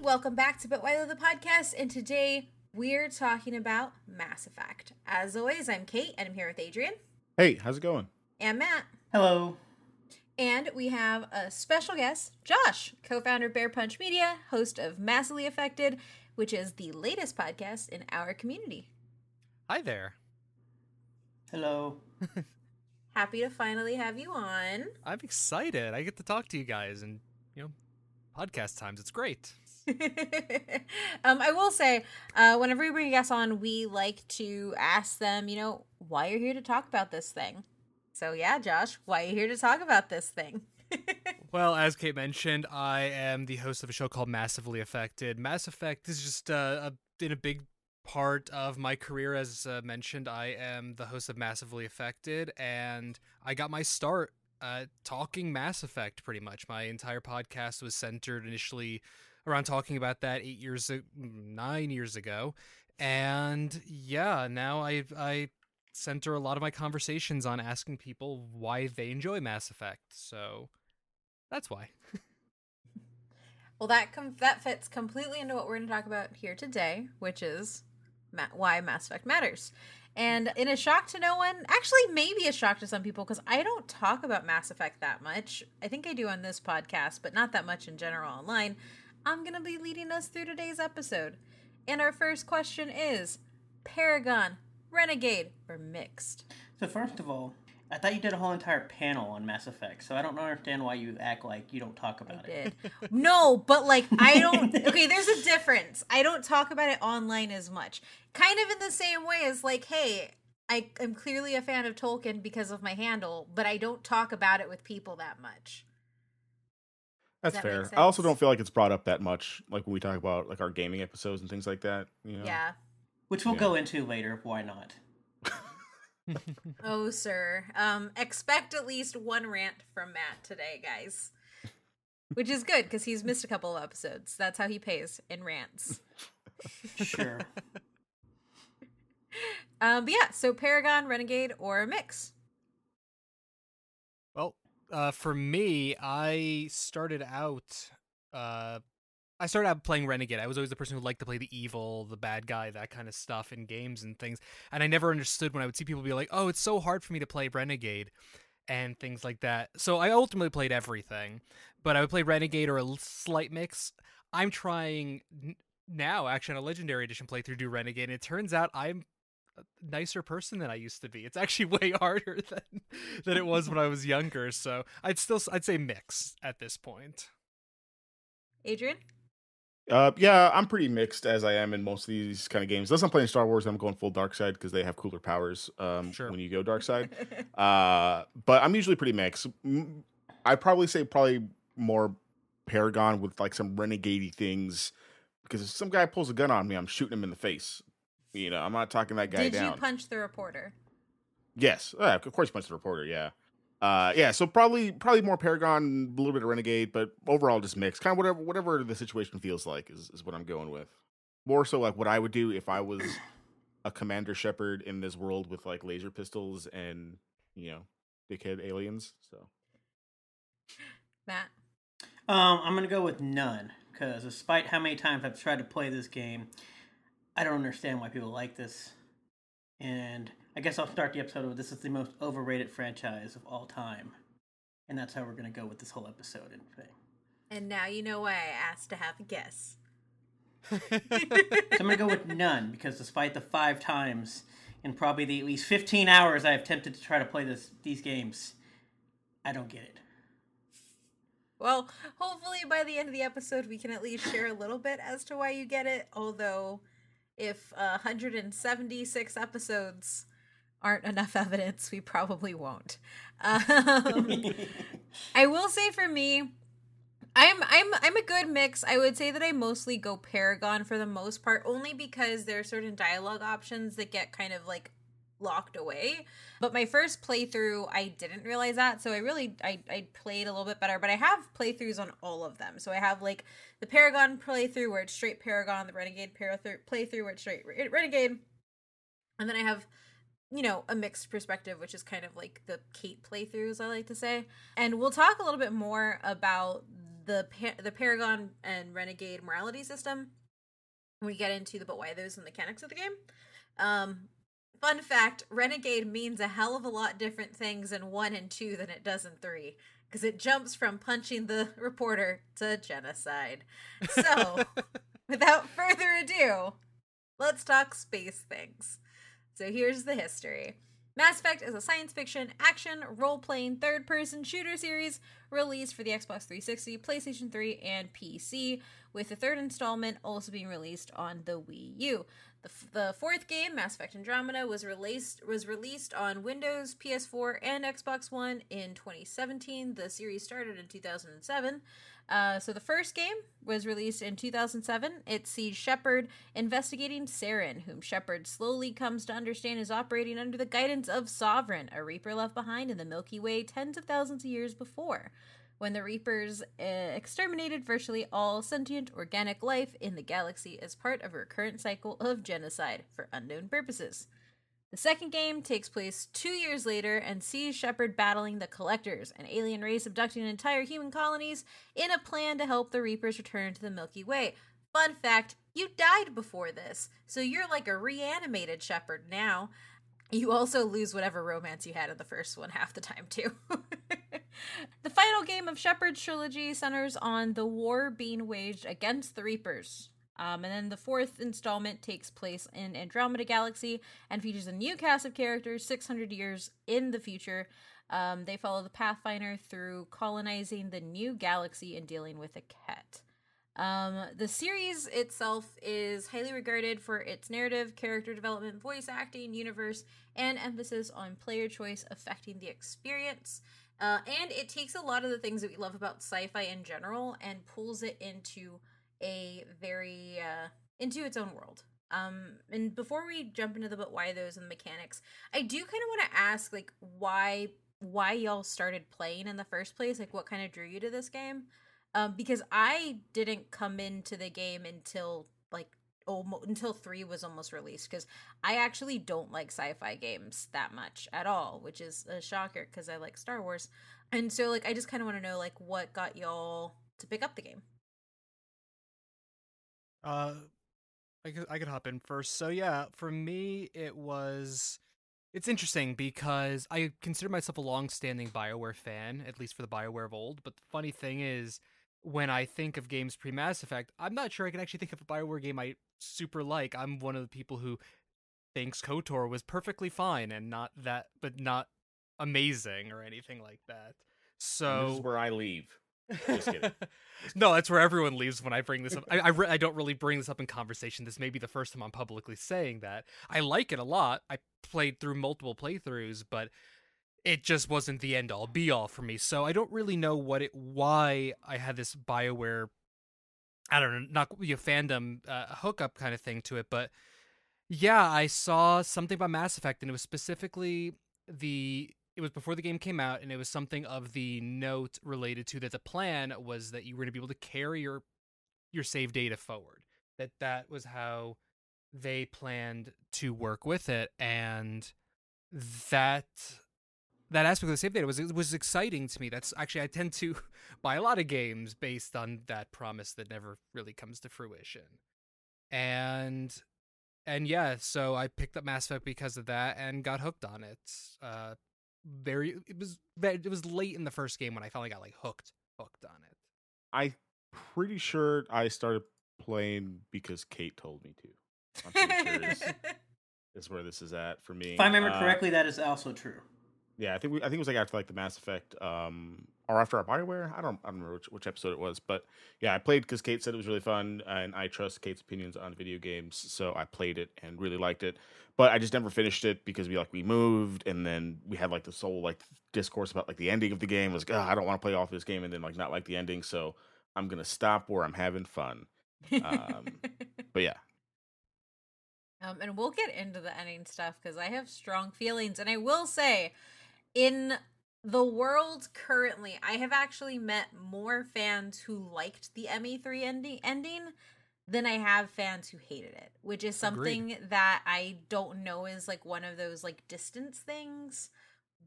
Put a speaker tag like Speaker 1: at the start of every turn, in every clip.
Speaker 1: welcome back to But Why Love the Podcast, and today we're talking about Mass Effect. As always, I'm Kate, and I'm here with Adrian.
Speaker 2: Hey, how's it going?
Speaker 1: And Matt.
Speaker 3: Hello.
Speaker 1: And we have a special guest, Josh, co-founder of Bear Punch Media, host of Massively Affected, which is the latest podcast in our community.
Speaker 4: Hi there.
Speaker 3: Hello.
Speaker 1: Happy to finally have you on.
Speaker 4: I'm excited. I get to talk to you guys and, you know, podcast times. It's great.
Speaker 1: um, I will say, uh, whenever we bring guests on, we like to ask them, you know, why you're here to talk about this thing. So yeah, Josh, why are you here to talk about this thing?
Speaker 4: well, as Kate mentioned, I am the host of a show called Massively Affected. Mass Effect is just uh, a, in a big part of my career. As uh, mentioned, I am the host of Massively Affected, and I got my start uh, talking Mass Effect pretty much. My entire podcast was centered initially around talking about that eight years, nine years ago. And yeah, now I I center a lot of my conversations on asking people why they enjoy Mass Effect. So that's why.
Speaker 1: well, that com- that fits completely into what we're going to talk about here today, which is ma- why Mass Effect matters. And in a shock to no one, actually, maybe a shock to some people, because I don't talk about Mass Effect that much. I think I do on this podcast, but not that much in general online. I'm going to be leading us through today's episode. And our first question is Paragon, Renegade, or mixed?
Speaker 3: So, first of all, I thought you did a whole entire panel on Mass Effect, so I don't understand why you act like you don't talk about
Speaker 1: I
Speaker 3: it.
Speaker 1: Did. no, but like I don't. Okay, there's a difference. I don't talk about it online as much. Kind of in the same way as like, hey, I am clearly a fan of Tolkien because of my handle, but I don't talk about it with people that much.
Speaker 2: That's that fair. I also don't feel like it's brought up that much, like when we talk about like our gaming episodes and things like that. You know?
Speaker 1: Yeah.
Speaker 3: Which we'll yeah. go into later. Why not?
Speaker 1: oh, sir. Um, expect at least one rant from Matt today, guys. Which is good because he's missed a couple of episodes. That's how he pays in rants.
Speaker 3: sure.
Speaker 1: um, but yeah, so Paragon, Renegade, or a mix.
Speaker 4: Uh, for me, I started out. Uh, I started out playing Renegade. I was always the person who liked to play the evil, the bad guy, that kind of stuff in games and things. And I never understood when I would see people be like, "Oh, it's so hard for me to play Renegade." And things like that. So I ultimately played everything, but I would play Renegade or a slight mix. I'm trying now, actually, on a Legendary Edition playthrough, do Renegade. And it turns out I'm nicer person than I used to be. It's actually way harder than than it was when I was younger. So I'd still I'd say mix at this point.
Speaker 1: Adrian.
Speaker 2: Uh, yeah, I'm pretty mixed as I am in most of these kind of games. Unless I'm playing Star Wars, I'm going full dark side because they have cooler powers um, sure. when you go dark side. uh, but I'm usually pretty mixed. I'd probably say probably more Paragon with like some renegade things because if some guy pulls a gun on me, I'm shooting him in the face. You know, I'm not talking that guy
Speaker 1: Did
Speaker 2: down.
Speaker 1: Did you punch the reporter?
Speaker 2: Yes, uh, of course, punch the reporter. Yeah, uh, yeah. So probably, probably more Paragon, a little bit of Renegade, but overall just mixed. Kind of whatever, whatever the situation feels like is is what I'm going with. More so like what I would do if I was a Commander Shepard in this world with like laser pistols and you know dickhead aliens. So,
Speaker 1: Matt,
Speaker 3: um, I'm gonna go with none because despite how many times I've tried to play this game, I don't understand why people like this. And I guess I'll start the episode with this is the most overrated franchise of all time. And that's how we're going to go with this whole episode and thing.
Speaker 1: And now you know why I asked to have a guess.
Speaker 3: so I'm going to go with none because despite the five times and probably the at least 15 hours I have attempted to try to play this these games, I don't get it.
Speaker 1: Well, hopefully by the end of the episode we can at least share a little bit as to why you get it, although if uh, 176 episodes aren't enough evidence, we probably won't. Um, I will say for me, I'm I'm I'm a good mix. I would say that I mostly go Paragon for the most part, only because there are certain dialogue options that get kind of like locked away. But my first playthrough, I didn't realize that. So I really I, I played a little bit better. But I have playthroughs on all of them. So I have like the Paragon playthrough where it's straight Paragon, the Renegade playthrough where it's straight Renegade. And then I have you know, a mixed perspective, which is kind of like the Kate playthroughs, I like to say. And we'll talk a little bit more about the the Paragon and Renegade morality system. We get into the but why those and mechanics of the game. Um, fun fact: Renegade means a hell of a lot different things in one and two than it does in three, because it jumps from punching the reporter to genocide. So, without further ado, let's talk space things. So here's the history. Mass Effect is a science fiction, action, role playing, third person shooter series released for the Xbox 360, PlayStation 3, and PC, with the third installment also being released on the Wii U. The, f- the fourth game, Mass Effect Andromeda, was released was released on Windows, PS4, and Xbox One in 2017. The series started in 2007. Uh, so the first game was released in 2007. It sees Shepard investigating Saren, whom Shepard slowly comes to understand is operating under the guidance of Sovereign, a Reaper left behind in the Milky Way tens of thousands of years before. When the Reapers uh, exterminated virtually all sentient organic life in the galaxy as part of a recurrent cycle of genocide for unknown purposes. The second game takes place two years later and sees Shepard battling the Collectors, an alien race abducting entire human colonies in a plan to help the Reapers return to the Milky Way. Fun fact you died before this, so you're like a reanimated Shepard now. You also lose whatever romance you had in the first one half the time, too. the final game of Shepard's trilogy centers on the war being waged against the Reapers, um, and then the fourth installment takes place in Andromeda Galaxy and features a new cast of characters 600 years in the future. Um, they follow the Pathfinder through colonizing the new galaxy and dealing with a Kett. Um, the series itself is highly regarded for its narrative, character development, voice acting, universe, and emphasis on player choice affecting the experience. Uh, and it takes a lot of the things that we love about sci fi in general and pulls it into a very uh, into its own world. Um, and before we jump into the but why those and the mechanics, I do kind of want to ask like why why y'all started playing in the first place. Like what kind of drew you to this game? Um, because I didn't come into the game until almost until three was almost released because I actually don't like sci-fi games that much at all, which is a shocker because I like Star Wars. And so like I just kind of want to know like what got y'all to pick up the game.
Speaker 4: Uh, I could I could hop in first. So yeah, for me it was. It's interesting because I consider myself a long-standing Bioware fan, at least for the Bioware of old. But the funny thing is, when I think of games pre Mass Effect, I'm not sure I can actually think of a Bioware game I super like. I'm one of the people who thinks KOTOR was perfectly fine and not that, but not amazing or anything like that. So
Speaker 2: this is where I leave. Just kidding.
Speaker 4: no, that's where everyone leaves when I bring this up. I I, re- I, don't really bring this up in conversation. This may be the first time I'm publicly saying that. I like it a lot. I played through multiple playthroughs, but it just wasn't the end all be all for me. So I don't really know what it why I had this BioWare I don't know, not a fandom uh, hookup kind of thing to it, but yeah, I saw something about Mass Effect and it was specifically the it was before the game came out and it was something of the note related to that the plan was that you were going to be able to carry your your save data forward that that was how they planned to work with it and that that aspect of the save data was was exciting to me that's actually i tend to buy a lot of games based on that promise that never really comes to fruition and and yeah so i picked up mass effect because of that and got hooked on it uh very it was it was late in the first game when I finally got like hooked hooked on it.
Speaker 2: I'm pretty sure I started playing because Kate told me to. I'm pretty sure is, is where this is at for me.
Speaker 3: If I remember uh, correctly, that is also true.
Speaker 2: Yeah, I think we, I think it was like after like the Mass Effect, um, or after our Bioware. I don't I don't remember which, which episode it was, but yeah, I played because Kate said it was really fun, and I trust Kate's opinions on video games, so I played it and really liked it. But I just never finished it because we like we moved, and then we had like this whole like discourse about like the ending of the game. was like, I don't want to play off this game, and then like not like the ending, so I'm gonna stop where I'm having fun. Um, but yeah,
Speaker 1: um, and we'll get into the ending stuff because I have strong feelings. And I will say, in the world currently, I have actually met more fans who liked the ME3 ending ending than I have fans who hated it, which is something Agreed. that I don't know is like one of those like distance things,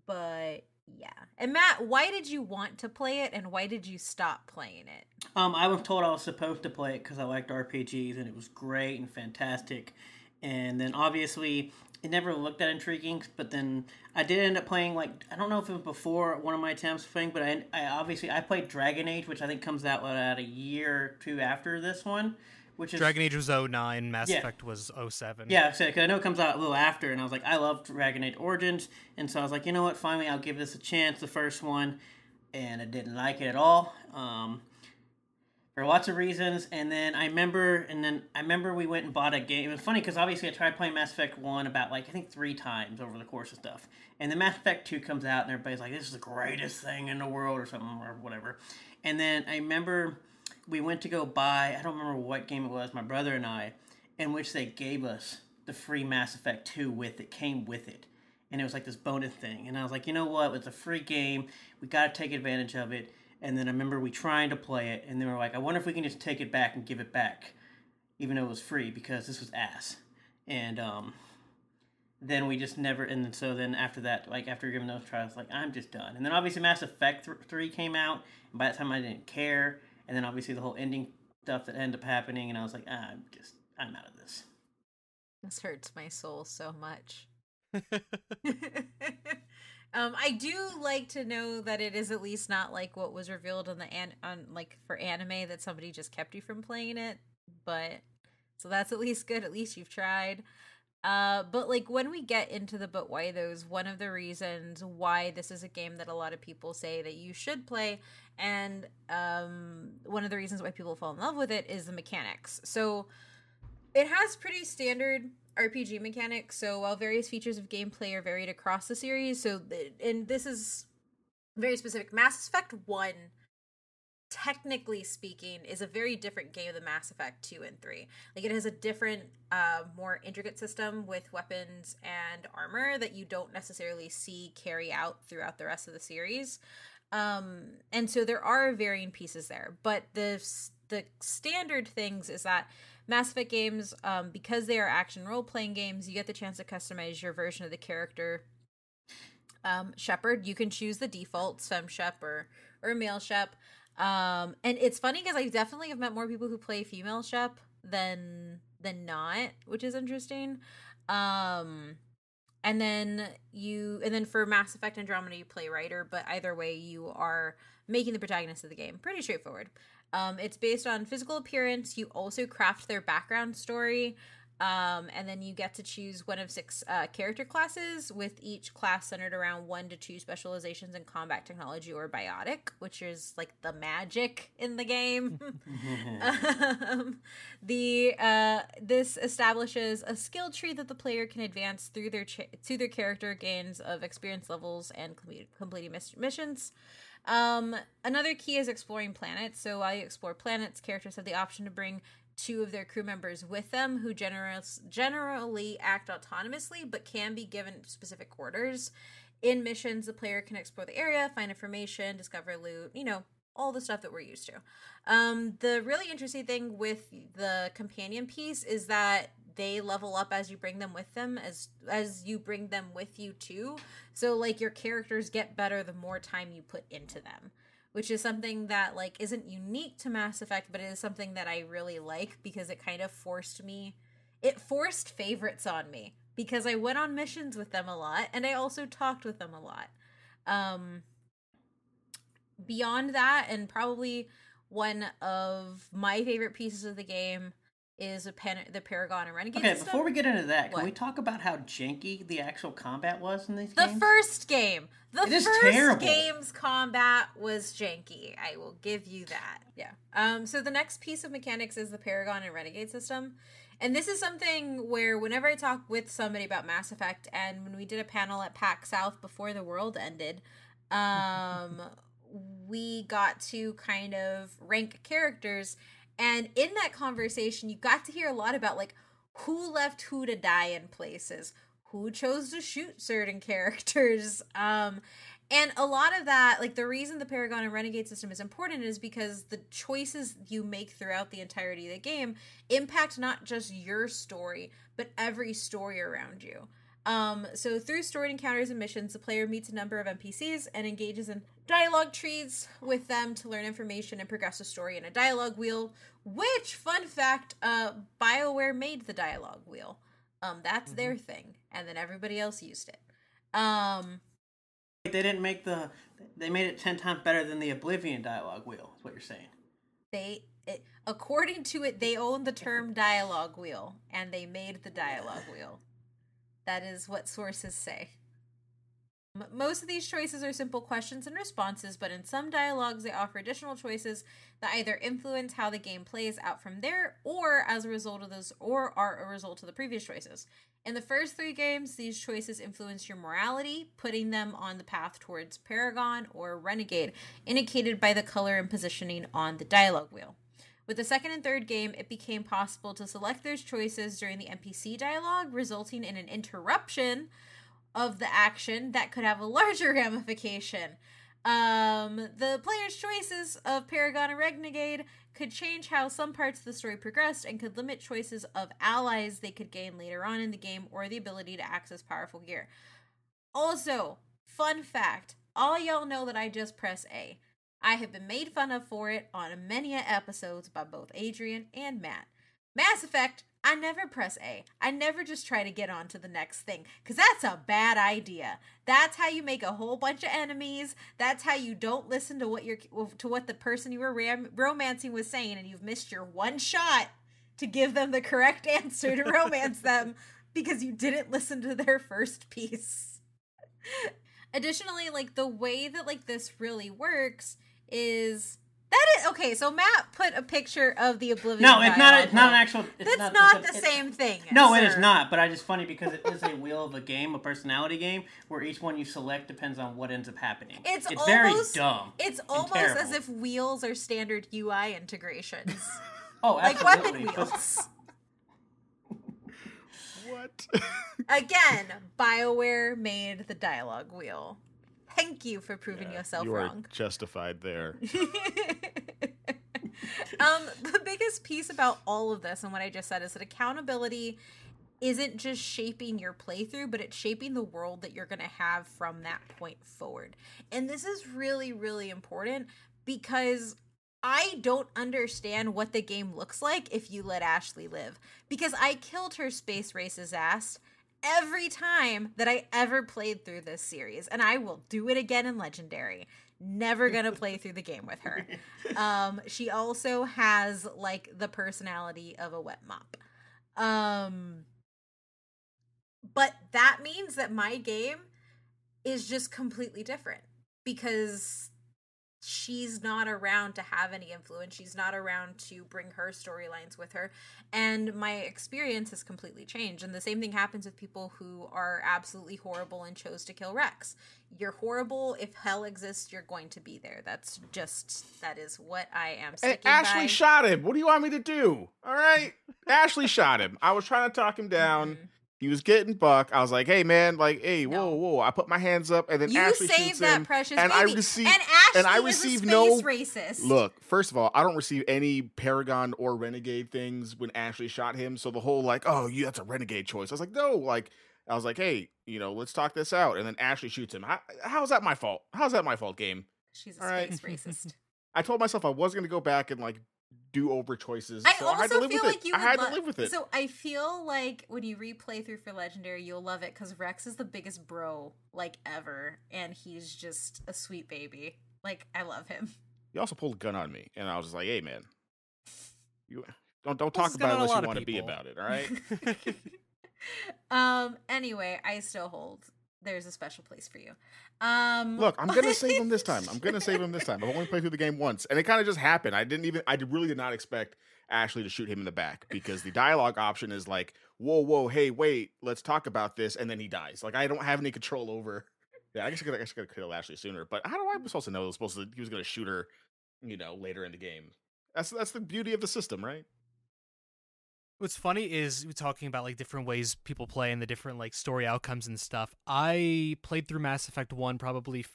Speaker 1: but Yeah. And Matt, why did you want to play it and why did you stop playing it?
Speaker 3: Um, I was told I was supposed to play it because I liked RPGs and it was great and fantastic. And then obviously it never looked that intriguing, but then I did end up playing like I don't know if it was before one of my attempts thing, but I, I obviously I played Dragon Age, which I think comes out about a year or two after this one which is
Speaker 4: Dragon Age was 09, Mass yeah. Effect was 07.
Speaker 3: Yeah, so, cause I know it comes out a little after, and I was like, I love Dragon Age Origins, and so I was like, you know what, finally I'll give this a chance, the first one, and I didn't like it at all. Um, for lots of reasons, and then I remember, and then I remember we went and bought a game. It was funny because obviously I tried playing Mass Effect One about like I think three times over the course of stuff, and then Mass Effect Two comes out, and everybody's like, "This is the greatest thing in the world" or something or whatever. And then I remember we went to go buy, I don't remember what game it was, my brother and I, in which they gave us the free Mass Effect 2 with it, came with it. And it was like this bonus thing. And I was like, you know what? It's a free game. We got to take advantage of it. And then I remember we trying to play it, and they were like, I wonder if we can just take it back and give it back, even though it was free, because this was ass. And um, then we just never, and then, so then after that, like after giving those tries, like I'm just done. And then obviously Mass Effect 3 came out, and by that time I didn't care and then obviously the whole ending stuff that ended up happening, and I was like, ah, I'm just, I'm out of this.
Speaker 1: This hurts my soul so much. um, I do like to know that it is at least not like what was revealed on the an on like for anime that somebody just kept you from playing it, but so that's at least good. At least you've tried. Uh, but like when we get into the but why those, one of the reasons why this is a game that a lot of people say that you should play, and um, one of the reasons why people fall in love with it is the mechanics. So it has pretty standard RPG mechanics. So while various features of gameplay are varied across the series, so and this is very specific. Mass Effect One technically speaking is a very different game than Mass Effect 2 and 3. Like it has a different uh more intricate system with weapons and armor that you don't necessarily see carry out throughout the rest of the series. Um and so there are varying pieces there, but the the standard things is that Mass Effect games um because they are action role playing games, you get the chance to customize your version of the character um Shepard. You can choose the default Fem Shep or or male Shep. Um, and it's funny because I definitely have met more people who play female Shep than than not, which is interesting. Um, and then you and then for Mass Effect Andromeda you play Ryder, but either way you are making the protagonist of the game. Pretty straightforward. Um, it's based on physical appearance. You also craft their background story. Um, and then you get to choose one of six uh, character classes, with each class centered around one to two specializations in combat technology or biotic, which is like the magic in the game. um, the uh, this establishes a skill tree that the player can advance through their cha- to their character gains of experience levels and completing miss- missions. Um, another key is exploring planets. So while you explore planets, characters have the option to bring two of their crew members with them who generous, generally act autonomously but can be given specific orders. In missions, the player can explore the area, find information, discover loot, you know, all the stuff that we're used to. Um, the really interesting thing with the companion piece is that they level up as you bring them with them as as you bring them with you too. So like your characters get better the more time you put into them which is something that like isn't unique to Mass Effect, but it is something that I really like because it kind of forced me it forced favorites on me because I went on missions with them a lot and I also talked with them a lot. Um beyond that and probably one of my favorite pieces of the game is a pen, the Paragon and Renegade.
Speaker 3: Okay,
Speaker 1: system.
Speaker 3: before we get into that, can what? we talk about how janky the actual combat was in these
Speaker 1: the
Speaker 3: games?
Speaker 1: first game. The
Speaker 3: it
Speaker 1: first
Speaker 3: terrible.
Speaker 1: game's combat was janky. I will give you that. Yeah. Um. So the next piece of mechanics is the Paragon and Renegade system. And this is something where whenever I talk with somebody about Mass Effect and when we did a panel at PAX South before the world ended, um we got to kind of rank characters and in that conversation, you got to hear a lot about like who left who to die in places, who chose to shoot certain characters. Um, and a lot of that, like the reason the Paragon and Renegade system is important is because the choices you make throughout the entirety of the game impact not just your story, but every story around you. Um, so through story encounters and missions, the player meets a number of NPCs and engages in dialogue trees with them to learn information and progress the story in a dialogue wheel. Which, fun fact, uh, Bioware made the dialogue wheel. Um, that's mm-hmm. their thing, and then everybody else used it. Um,
Speaker 3: they didn't make the. They made it ten times better than the Oblivion dialogue wheel. Is what you're saying?
Speaker 1: They, it, according to it, they own the term dialogue wheel, and they made the dialogue wheel. That is what sources say. Most of these choices are simple questions and responses, but in some dialogues, they offer additional choices that either influence how the game plays out from there, or as a result of those, or are a result of the previous choices. In the first three games, these choices influence your morality, putting them on the path towards Paragon or Renegade, indicated by the color and positioning on the dialogue wheel. With the second and third game, it became possible to select those choices during the NPC dialogue, resulting in an interruption of the action that could have a larger ramification. Um, the player's choices of Paragon and Renegade could change how some parts of the story progressed and could limit choices of allies they could gain later on in the game or the ability to access powerful gear. Also, fun fact all y'all know that I just press A. I have been made fun of for it on many episodes by both Adrian and Matt. Mass Effect, I never press A. I never just try to get on to the next thing because that's a bad idea. That's how you make a whole bunch of enemies. That's how you don't listen to what you're to what the person you were ram- romancing was saying, and you've missed your one shot to give them the correct answer to romance them because you didn't listen to their first piece. Additionally, like the way that like this really works is that is okay. So Matt put a picture of the Oblivion.
Speaker 3: No, it's not. It's not an actual.
Speaker 1: It's
Speaker 3: That's
Speaker 1: not, not the same thing.
Speaker 3: No, sir. it is not. But I just funny because it is a wheel of a game, a personality game, where each one you select depends on what ends up happening.
Speaker 1: It's,
Speaker 3: it's
Speaker 1: almost,
Speaker 3: very dumb.
Speaker 1: It's almost as if wheels are standard UI integrations.
Speaker 3: oh,
Speaker 1: absolutely. like weapon wheels.
Speaker 2: what?
Speaker 1: Again, Bioware made the dialogue wheel. Thank you for proving yeah, yourself
Speaker 2: you
Speaker 1: wrong.
Speaker 2: justified there.
Speaker 1: um, the biggest piece about all of this and what I just said is that accountability isn't just shaping your playthrough, but it's shaping the world that you're going to have from that point forward. And this is really, really important because I don't understand what the game looks like if you let Ashley live. Because I killed her space race's ass every time that I ever played through this series, and I will do it again in Legendary. Never gonna play through the game with her. Um, she also has like the personality of a wet mop. Um, but that means that my game is just completely different because she's not around to have any influence. She's not around to bring her storylines with her. And my experience has completely changed. And the same thing happens with people who are absolutely horrible and chose to kill Wrex. You're horrible. If hell exists, you're going to be there. That's just, that is what I am
Speaker 2: Ashley by. shot him. What do you want me to do? All right. Ashley shot him. I was trying to talk him down. Mm-hmm. He was getting buck. I was like, "Hey, man! Like, hey, no. whoa, whoa!" I put my hands up, and then
Speaker 1: you
Speaker 2: Ashley
Speaker 1: saved
Speaker 2: shoots
Speaker 1: that
Speaker 2: him,
Speaker 1: precious
Speaker 2: and
Speaker 1: baby.
Speaker 2: I received,
Speaker 1: and Ashley
Speaker 2: and I
Speaker 1: received
Speaker 2: no
Speaker 1: racist.
Speaker 2: Look, first of all, I don't receive any Paragon or Renegade things when Ashley shot him. So the whole like, "Oh, you that's a Renegade choice." I was like, "No!" Like, I was like, "Hey, you know, let's talk this out." And then Ashley shoots him. How, how's that my fault? How's that my fault? Game.
Speaker 1: She's a all space right? racist.
Speaker 2: I told myself I was going to go back and like do over choices.
Speaker 1: I
Speaker 2: so
Speaker 1: also
Speaker 2: I had to live
Speaker 1: feel
Speaker 2: with
Speaker 1: like
Speaker 2: it.
Speaker 1: you
Speaker 2: I had
Speaker 1: lo-
Speaker 2: to live with it.
Speaker 1: So I feel like when you replay through for Legendary, you'll love it because Wrex is the biggest bro like ever, and he's just a sweet baby. Like I love him.
Speaker 2: He also pulled a gun on me, and I was just like, "Hey, man, you don't don't talk about it unless you want to be about it. All right."
Speaker 1: um. Anyway, I still hold. There's a special place for you. Um,
Speaker 2: Look, I'm gonna save him this time. I'm gonna save him this time. I've only played through the game once, and it kind of just happened. I didn't even. I really did not expect Ashley to shoot him in the back because the dialogue option is like, "Whoa, whoa, hey, wait, let's talk about this," and then he dies. Like I don't have any control over. Yeah, I guess I could, I could kill Ashley sooner, but how do I supposed to know? supposed to, he was gonna shoot her, you know, later in the game. That's that's the beauty of the system, right?
Speaker 4: What's funny is we're talking about like different ways people play and the different like story outcomes and stuff. I played through Mass Effect 1 probably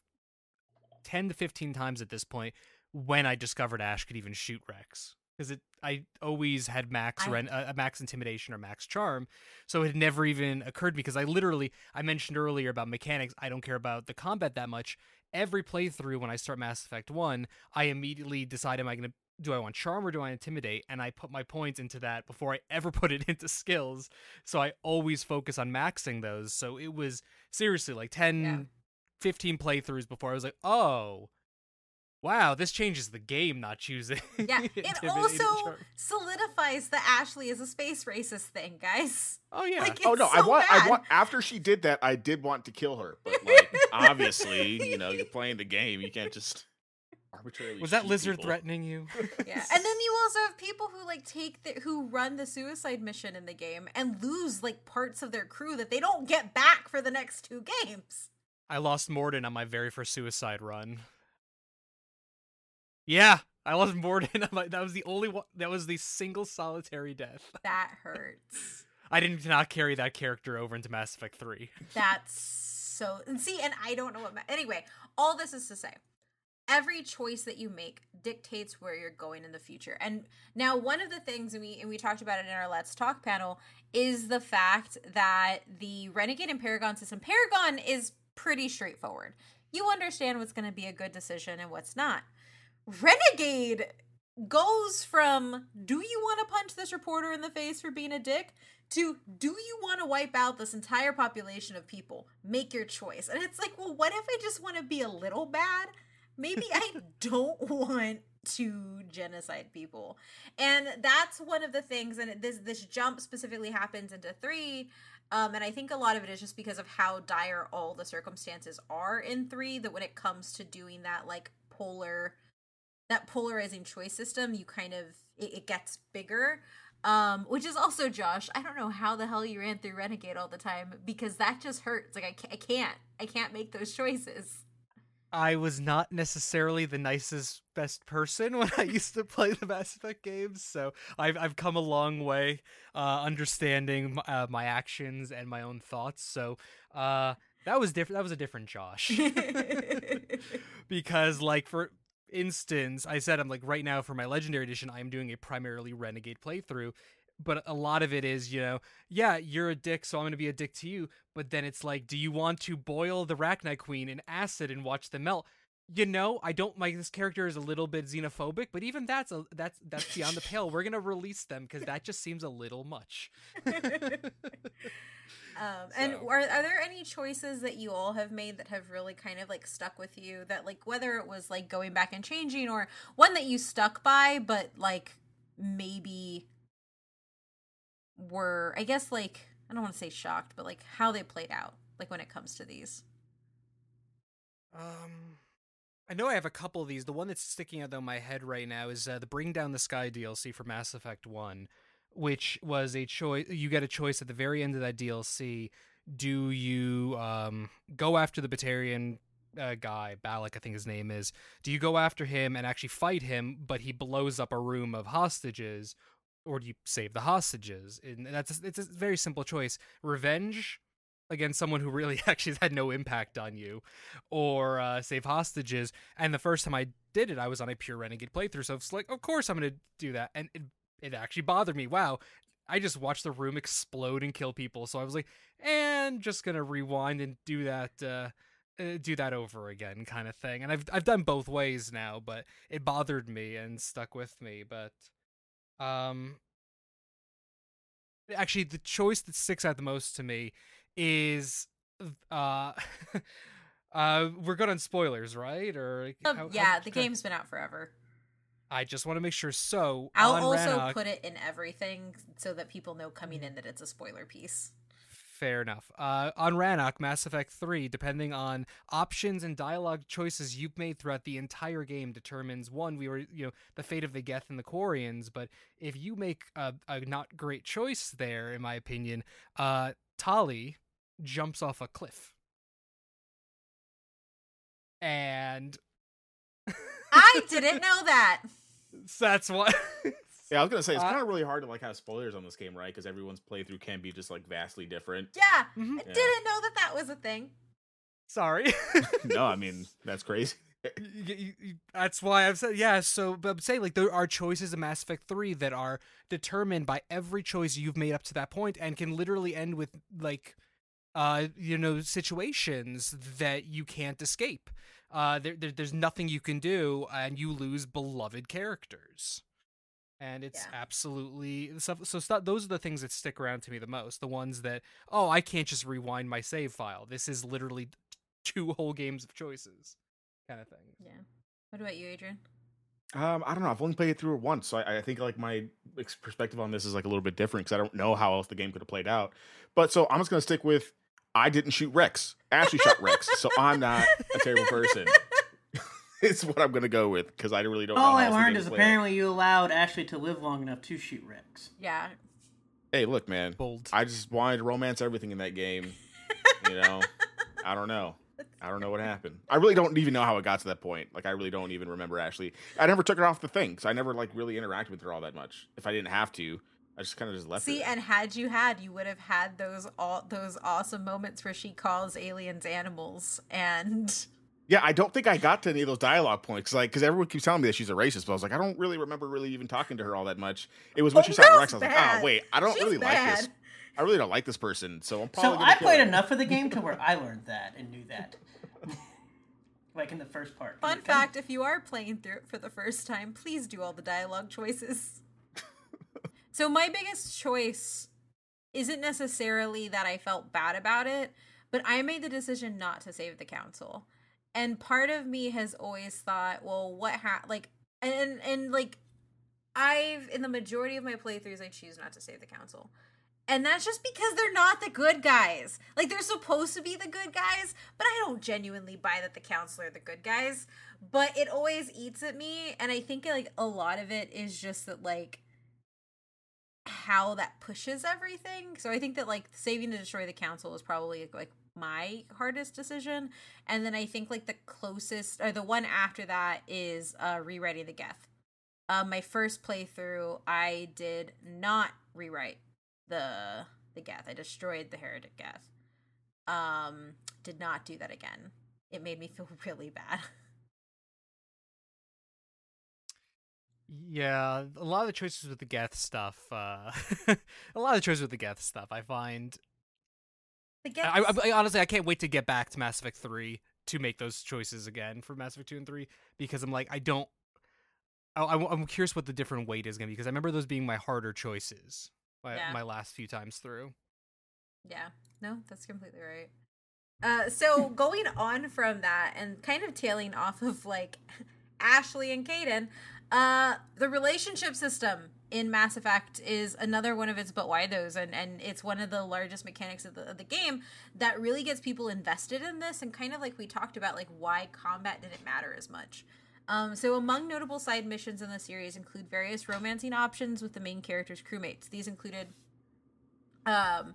Speaker 4: 10 to 15 times at this point when I discovered Ash could even shoot Wrex because it I always had max I... ren, uh, max intimidation or max charm, so it had never even occurred because I literally I mentioned earlier about mechanics. I don't care about the combat that much. Every playthrough when I start Mass Effect One, I immediately decide am I going to do I want charm or do I intimidate? And I put my points into that before I ever put it into skills. So I always focus on maxing those. So it was seriously like 10, yeah. 15 playthroughs before I was like, oh, wow, this changes the game not choosing.
Speaker 1: Yeah, it also solidifies that Ashley is a space racist thing, guys.
Speaker 4: Oh yeah.
Speaker 2: Like, oh no, so I want bad. I want after she did that, I did want to kill her. But like obviously, you know, you're playing the game. You can't just arbitrarily.
Speaker 4: Was that lizard people. threatening you?
Speaker 1: yeah, and then you also have people who like take the who run the suicide mission in the game and lose like parts of their crew that they don't get back for the next two games.
Speaker 4: I lost Mordin on my very first suicide run. Yeah, I lost Mordin. that was the only one. That was the single solitary death.
Speaker 1: That hurts.
Speaker 4: I did not carry that character over into Mass Effect Three.
Speaker 1: That's so. And see, and I don't know what. Anyway, all this is to say, every choice that you make dictates where you're going in the future. And now one of the things and we and we talked about it in our Let's Talk panel is the fact that the Renegade and Paragon system Paragon is pretty straightforward. You understand what's going to be a good decision and what's not. Renegade goes from do you want to punch this reporter in the face for being a dick to do you want to wipe out this entire population of people? Make your choice. And it's like, well, what if I just want to be a little bad? Maybe I don't want to genocide people. And that's one of the things and this this jump specifically happens into three um and i think a lot of it is just because of how dire all the circumstances are in three that when it comes to doing that like polar that polarizing choice system you kind of it, it gets bigger. Um which is also josh i don't know how the hell you ran through renegade all the time because that just hurts. Like i, I can't i can't make those choices
Speaker 4: I was not necessarily the nicest best person when I used to play the Mass Effect games, so I've I've come a long way uh, understanding uh, my actions and my own thoughts. So uh, that was different. That was a different Josh, because like for instance, I said I'm like right now for my Legendary Edition, I'm doing a primarily Renegade playthrough, but a lot of it is, you know, yeah, you're a dick, so I'm going to be a dick to you. But then it's like, do you want to boil the Rachni Queen in acid and watch them melt? You know, I don't like this character is a little bit xenophobic, but even that's a that's that's beyond the pale. We're gonna release them because that just seems a little much. um,
Speaker 1: so. And are are there any choices that you all have made that have really kind of like stuck with you? That like whether it was like going back and changing, or one that you stuck by, but like maybe were I guess like I don't want to say shocked, but like how they played out, like when it comes to these.
Speaker 4: Um I know I have a couple of these. The one that's sticking out though in my head right now is uh, the Bring Down the Sky DLC for Mass Effect 1, which was a choice you get a choice at the very end of that DLC. Do you um, go after the Batarian uh, guy, Balak, I think his name is. Do you go after him and actually fight him, but he blows up a room of hostages, or do you save the hostages? And that's a, it's a very simple choice: revenge against someone who really actually had no impact on you, or uh, save hostages. And the first time I did it, I was on a pure renegade playthrough, so it's like, of course I'm going to do that, and it it actually bothered me. Wow. I just watched the room explode and kill people, so I was like, and just gonna rewind and do that, uh, uh, do that over again, kind of thing. And I've I've done both ways now, but it bothered me and stuck with me. But um, actually, the choice that sticks out the most to me is uh. uh, we're good on spoilers, right? Or
Speaker 1: um, yeah, how, the game's been out forever.
Speaker 4: I just want to make sure. So
Speaker 1: I'll also Rannoch, put it in everything so that people know coming in that it's a spoiler piece
Speaker 4: fair enough. Uh, on Rannoch, Mass Effect 3, depending on options and dialogue choices you've made throughout the entire game, determines one, we were, you know, the fate of the Geth and the Quarians. But if you make a, a not great choice there, in my opinion, uh, Tali jumps off a cliff. And.
Speaker 1: I didn't know that.
Speaker 4: That's what.
Speaker 2: Yeah, I was gonna say it's uh, kind of really hard to like have spoilers on this game, right? Because everyone's playthrough can be just like vastly different.
Speaker 1: Yeah, mm-hmm. I yeah. didn't know that that was a thing.
Speaker 4: Sorry.
Speaker 2: no, I mean that's crazy.
Speaker 4: that's why I've said yeah. So, but I'm saying like there are choices in Mass Effect Three that are determined by every choice you've made up to that point, and can literally end with like, uh, you know, situations that you can't escape. Uh, there, there there's nothing you can do, and you lose beloved characters and it's yeah. absolutely so, so those are the things that stick around to me the most the ones that oh i can't just rewind my save file this is literally two whole games of choices kind of thing
Speaker 1: yeah what about you adrian
Speaker 2: um, I don't know. I've only played it through it once, so I, I think like my perspective on this is like a little bit different because I don't know how else the game could have played out. But so I'm just gonna stick with I didn't shoot Wrex. Ashley shot Wrex, so I'm not a terrible person. It's what I'm gonna go with because I really don't. Know.
Speaker 3: All I learned is apparently out. you allowed Ashley to live long enough to shoot Wrex.
Speaker 1: Yeah.
Speaker 2: Hey, look, man.
Speaker 4: Bold.
Speaker 2: I just wanted to romance everything in that game. You know, I don't know. I don't know what happened. I really don't even know how it got to that point. Like, I really don't even remember Ashley. I never took her off the thing, so I never like really interacted with her all that much. If I didn't have to, I just kind of just left.
Speaker 1: See,
Speaker 2: her.
Speaker 1: and had you had, you would have had those all those awesome moments where she calls aliens animals and
Speaker 2: yeah, I don't think I got to any of those dialogue points, like because everyone keeps telling me that she's a racist, but I was like, I don't really remember really even talking to her all that much. It was when oh, she saw Wrex. I was bad. like, oh wait, I don't she's really bad. like this. I really don't like this person, so I'm probably.
Speaker 3: So I played her. enough of the game to where I learned that and knew that. like in the first part.
Speaker 1: Fun fact: If you are playing through it for the first time, please do all the dialogue choices. so my biggest choice isn't necessarily that I felt bad about it, but I made the decision not to save the council and part of me has always thought well what ha like and and like i've in the majority of my playthroughs i choose not to save the council. And that's just because they're not the good guys. Like they're supposed to be the good guys but i don't genuinely buy that the council are the good guys. But it always eats at me and i think like a lot of it is just that like how that pushes everything. So i think that like saving to destroy the council is probably like my hardest decision. And then I think like the closest or the one after that is uh rewriting the Geth. Um, my first playthrough, I did not rewrite the the Geth. I destroyed the heretic Geth. Um, did not do that again. It made me feel really bad.
Speaker 4: Yeah, a lot of the choices with the Geth stuff, uh, a lot of the choices with the Geth stuff, I find I, I, I, honestly I can't wait to get back to Mass Effect Three to make those choices again for Mass Effect Two and Three because I'm like I don't. I, am curious what the different weight is gonna be because I remember those being my harder choices my yeah. my last few times through.
Speaker 1: Yeah, no, that's completely right. Uh, so going on from that and kind of tailing off of like Ashley and Kaidan, uh, the relationship system in Mass Effect is another one of its but why those and and it's one of the largest mechanics of the, of the game that really gets people invested in this and kind of like we talked about like why combat didn't matter as much. Um, so among notable side missions in the series include various romancing options with the main character's crewmates. These included um,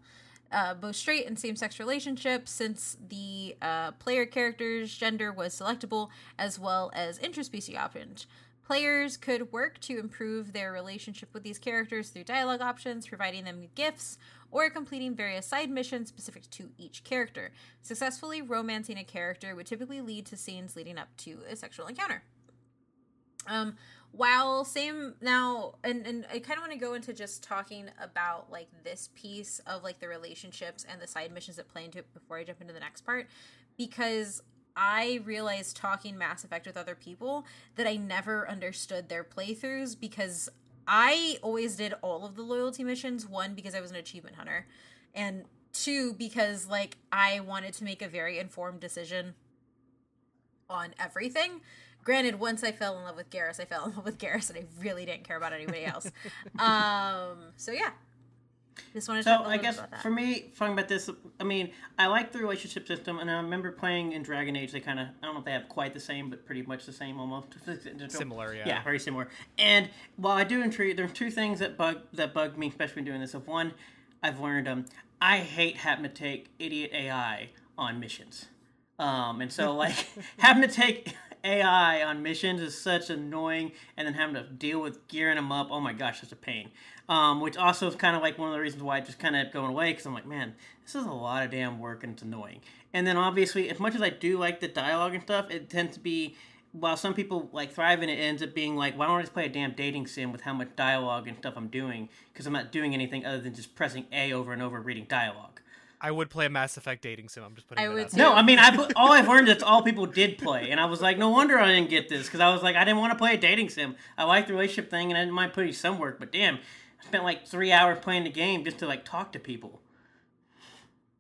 Speaker 1: uh, both straight and same-sex relationships since the uh, player character's gender was selectable as well as interspecies options Players could work to improve their relationship with these characters through dialogue options, providing them gifts, or completing various side missions specific to each character. Successfully romancing a character would typically lead to scenes leading up to a sexual encounter. Um, while same now, and and I kind of want to go into just talking about like this piece of like the relationships and the side missions that play into it before I jump into the next part, because I realized talking Mass Effect with other people that I never understood their playthroughs because I always did all of the loyalty missions. One, because I was an achievement hunter, and two, because like I wanted to make a very informed decision on everything. Granted, once I fell in love with Garrus, I fell in love with Garrus, and I really didn't care about anybody else. um, so yeah,
Speaker 3: just want to so I guess for me, talking about this, I mean, I like the relationship system, and I remember playing in Dragon Age. They kind of, I don't know if they have quite the same, but pretty much the same almost.
Speaker 4: Similar, yeah.
Speaker 3: Yeah, very similar. And while I do enjoy, there are two things that bug that bug me, especially when doing this. Of one, I've learned um, I hate having to take idiot AI on missions. Um, and so like having to take AI on missions is such annoying, and then having to deal with gearing them up. Oh my gosh, such a pain um, which also is kind of like one of the reasons why I just kind of going away because I'm like, man, this is a lot of damn work and it's annoying. And then obviously, as much as I do like the dialogue and stuff, it tends to be while some people like thrive it, it ends up being like, why don't I just play a damn dating sim with how much dialogue and stuff I'm doing? Because I'm not doing anything other than just pressing A over and over, reading dialogue.
Speaker 4: I would play a Mass Effect dating sim. I'm just putting.
Speaker 1: I would
Speaker 4: out there.
Speaker 3: No, I mean, I all I've learned is all people did play, and I was like, no wonder I didn't get this because I was like, I didn't want to play a dating sim. I like the relationship thing, and I didn't mind putting some work, but damn, I spent like three hours playing the game just to like talk to people.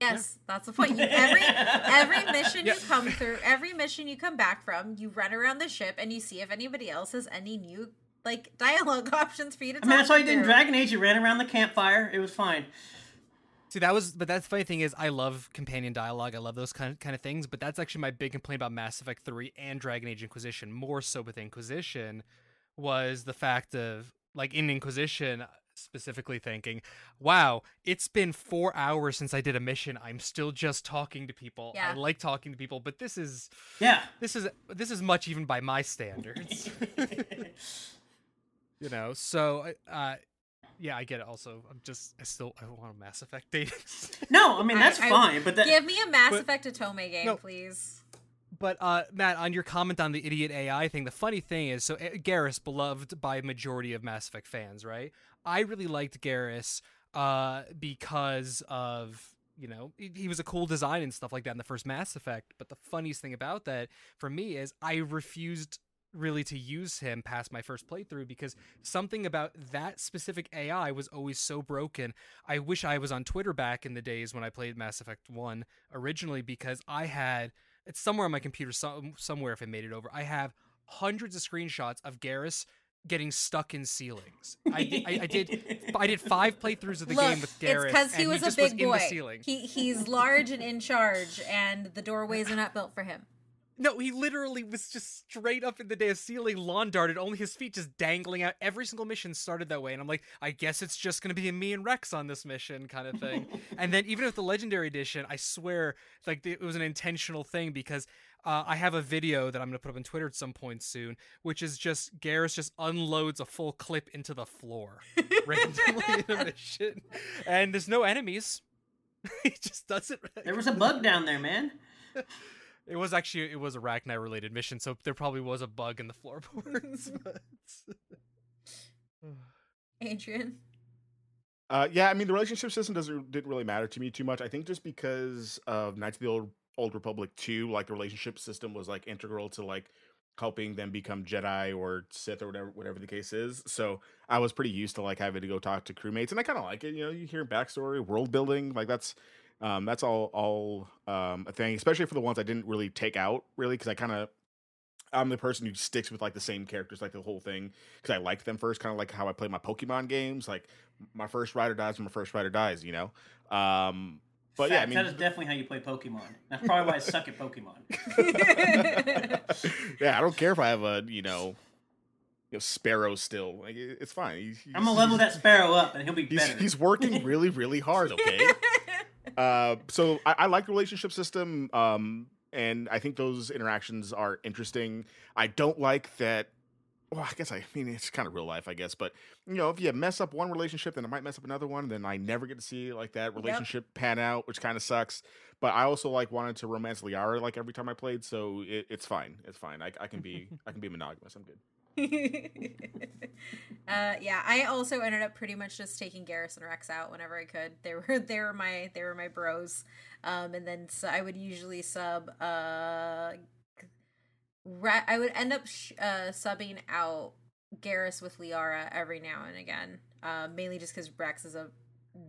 Speaker 1: Yes, that's the point. You, every every mission you come through, every mission you come back from, you run around the ship and you see if anybody else has any new like dialogue options for you to.
Speaker 3: I mean, that's why you did in
Speaker 1: through.
Speaker 3: Dragon Age. You ran around the campfire. It was fine.
Speaker 4: See, that was, but that's the funny thing is, I love companion dialogue. I love those kind of, kind of things. But that's actually my big complaint about Mass Effect Three and Dragon Age Inquisition. More so with Inquisition, was the fact of like in Inquisition specifically thinking, "Wow, it's been four hours since I did a mission. I'm still just talking to people.
Speaker 1: Yeah.
Speaker 4: I like talking to people, but this is
Speaker 3: Yeah.
Speaker 4: this is this is much even by my standards." you know, so uh, yeah, I get it. Also, I'm just I still I want a Mass Effect dating.
Speaker 3: No, I mean that's
Speaker 1: I- I-
Speaker 3: fine, but that
Speaker 1: Give me a Mass
Speaker 4: But-
Speaker 1: Effect otome game,
Speaker 4: No.
Speaker 1: please.
Speaker 4: But uh, Matt, on your comment on the idiot AI thing, the funny thing is, so uh, Garrus, beloved by majority of Mass Effect fans, right? I really liked Garrus uh, because of you know he, he was a cool design and stuff like that in the first Mass Effect. But the funniest thing about that for me is I refused really to use him past my first playthrough because something about that specific AI was always so broken. I wish I was on Twitter back in the days when I played Mass Effect 1 originally because I had it's somewhere on my computer some, somewhere if I made it over. I have hundreds of screenshots of Garrus getting stuck in ceilings. I, did- I, I did I did five playthroughs of the
Speaker 1: Look,
Speaker 4: game with Garrus.
Speaker 1: it's because he
Speaker 4: and
Speaker 1: was a
Speaker 4: just
Speaker 1: big
Speaker 4: was in
Speaker 1: boy.
Speaker 4: the ceiling.
Speaker 1: He he's large and in charge, and the doorways are not built for him.
Speaker 4: No, he literally was just straight up in the day of ceiling, lawn darted, only his feet just dangling out. Every single mission started that way, and I'm like, I guess it's just gonna be me and Wrex on this mission, kind of thing. and then even with the Legendary Edition, I swear, like it was an intentional thing because uh, I have a video that I'm gonna put up on Twitter at some point soon, which is just Garrus just unloads a full clip into the floor randomly in a mission, and there's no enemies. he just does it.
Speaker 3: there was a bug down there, man.
Speaker 4: It was actually it was a Rachni related mission, so there probably was a bug in the floorboards. but...
Speaker 1: Adrian,
Speaker 2: Uh, yeah, I mean the relationship system doesn't didn't really matter to me too much. I think just because of Knights of the Old Old Republic two, like the relationship system was like integral to like helping them become Jedi or Sith or whatever whatever the case is. So I was pretty used to like having to go talk to crewmates, and I kind of like it. You know, you hear backstory, world building, like that's um, that's all all um, a thing, especially for the ones I didn't really take out really because I kind of I'm the person who sticks with like the same characters like the whole thing because I liked them first, kind of like how I play my Pokemon games. Like my first rider dies when my first rider dies, you know. Um, but yeah, I mean,
Speaker 3: that is definitely how you play Pokemon. That's probably why I suck at Pokemon.
Speaker 2: yeah, I don't care if I have a you know, you know Spearow still. Like it's fine. He's,
Speaker 3: I'm gonna level that Spearow up, and he'll be
Speaker 2: He's,
Speaker 3: better.
Speaker 2: he's working really, really hard. Okay. Uh, so I, I like the relationship system, um, and I think those interactions are interesting. I don't like that. Well, I guess I mean it's kind of real life, I guess. But you know, if you mess up one relationship, then I might mess up another one. And then I never get to see like that relationship pan out, which kind of sucks. But I also like wanted to romance Liara like every time I played, so it, it's fine. It's fine. I, I can be I can be monogamous. I'm good.
Speaker 1: uh, yeah, I also ended up pretty much just taking Garrus and Wrex out whenever I could. They were they were my they were my bros, um, and then so I would usually sub. Uh, I would end up sh- uh, subbing out Garrus with Liara every now and again, uh, mainly just because Wrex is a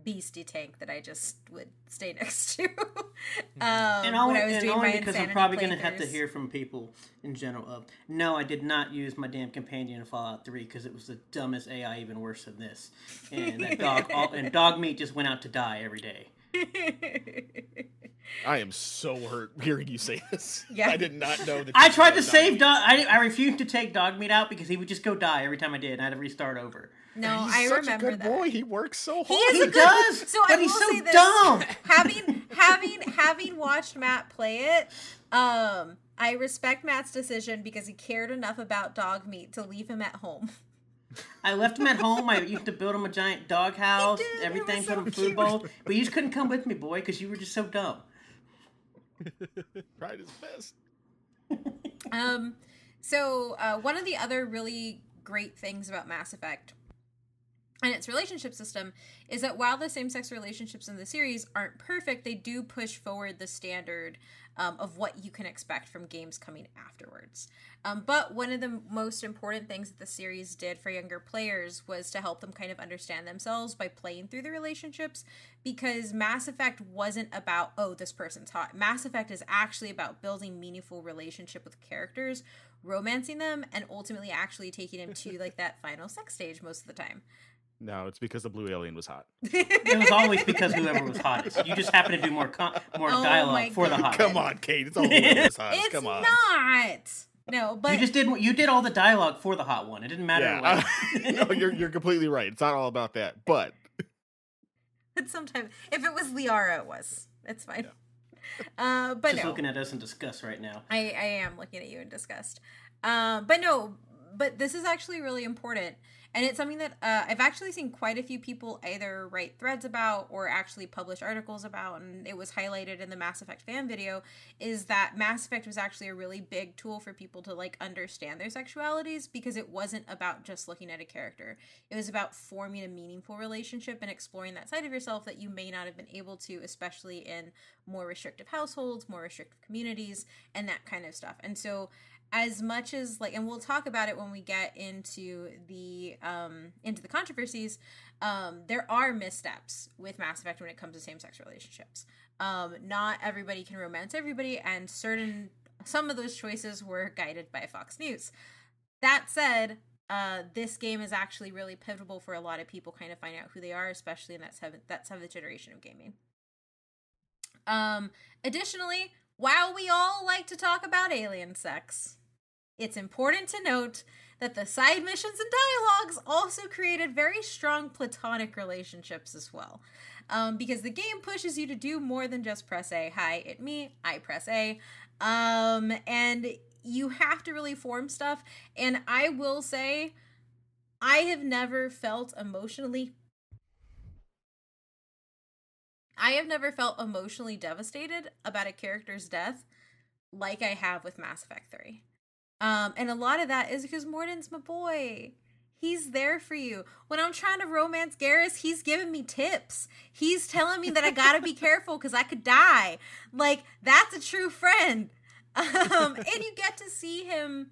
Speaker 1: beastie tank that I just would stay next to. um,
Speaker 3: and only,
Speaker 1: when I was
Speaker 3: and
Speaker 1: doing
Speaker 3: only because I'm probably going to have to hear from people in general of, no, I did not use my damn companion in Fallout 3 because it was the dumbest AI, even worse than this. And that dog, all, and Dogmeat just went out to die every day.
Speaker 2: I am so hurt hearing you say this.
Speaker 1: Yeah.
Speaker 2: I did not know that.
Speaker 3: I tried to save dog. I, I refused to take Dogmeat out because he would just go die every time I did, and I had to restart over.
Speaker 1: no,
Speaker 2: He's
Speaker 1: I
Speaker 2: such
Speaker 1: remember
Speaker 2: a good
Speaker 1: that.
Speaker 2: boy. He works so hard.
Speaker 1: He is
Speaker 3: He
Speaker 1: a good,
Speaker 3: does,
Speaker 1: So
Speaker 3: but
Speaker 1: I
Speaker 3: he's
Speaker 1: will
Speaker 3: so
Speaker 1: say this,
Speaker 3: dumb.
Speaker 1: having having having watched Matt play it, um, I respect Matt's decision because he cared enough about Dogmeat to leave him at home.
Speaker 3: I left him at home. I used to build him a giant dog house,
Speaker 1: did,
Speaker 3: everything, put
Speaker 1: so
Speaker 3: him food
Speaker 1: cute.
Speaker 3: bowls. But you just couldn't come with me, boy, because you were just so dumb.
Speaker 2: Tried his best.
Speaker 1: Um, So uh, one of the other really great things about Mass Effect and its relationship system is that while the same-sex relationships in the series aren't perfect, they do push forward the standard um, of what you can expect from games coming afterwards. Um, but one of the most important things that the series did for younger players was to help them kind of understand themselves by playing through the relationships because Mass Effect wasn't about, oh, this person's hot. Mass Effect is actually about building meaningful relationship with characters, romancing them, and ultimately actually taking them to like that final sex stage most of the time.
Speaker 2: No, it's because the blue alien was hot.
Speaker 3: it was always because whoever was hottest. You just happen to do more con- more oh dialogue for the hot. One.
Speaker 2: Come on, Kate. It's all hottest.
Speaker 1: It's
Speaker 2: Come on.
Speaker 1: not. No, but
Speaker 3: you just did you did all the dialogue for the hot one. It didn't matter.
Speaker 2: Yeah, uh, no, you're you're completely right. It's not all about that, but
Speaker 1: but sometimes if it was Liara, it was. It's fine. Yeah. Uh, but
Speaker 3: just
Speaker 1: no.
Speaker 3: looking at us in disgust right now.
Speaker 1: I I am looking at you in disgust. Um, but no, but this is actually really important and it's something that uh, I've actually seen quite a few people either write threads about or actually publish articles about, and it was highlighted in the Mass Effect fan video. Is that Mass Effect was actually a really big tool for people to like understand their sexualities because it wasn't about just looking at a character. It was about forming a meaningful relationship and exploring that side of yourself that you may not have been able to, especially in more restrictive households, more restrictive communities, and that kind of stuff. And so as much as like and we'll talk about it when we get into the um into the controversies um there are missteps with mass effect when it comes to same-sex relationships. Um not everybody can romance everybody and certain some of those choices were guided by fox news. That said uh this game is actually really pivotal for a lot of people kind of find out who they are especially in that seventh that seventh generation of gaming. Um additionally while we all like to talk about alien sex, it's important to note that the side missions and dialogues also created very strong platonic relationships as well. Um, because the game pushes you to do more than just press A. Hi, it me, I press A. Um, and you have to really form stuff. And I will say, I have never felt emotionally I have never felt emotionally devastated about a character's death like I have with Mass Effect 3. Um, and a lot of that is because Mordin's my boy. He's there for you. When I'm trying to romance Garrus, he's giving me tips. He's telling me that I gotta be careful because I could die. Like, that's a true friend. Um, and you get to see him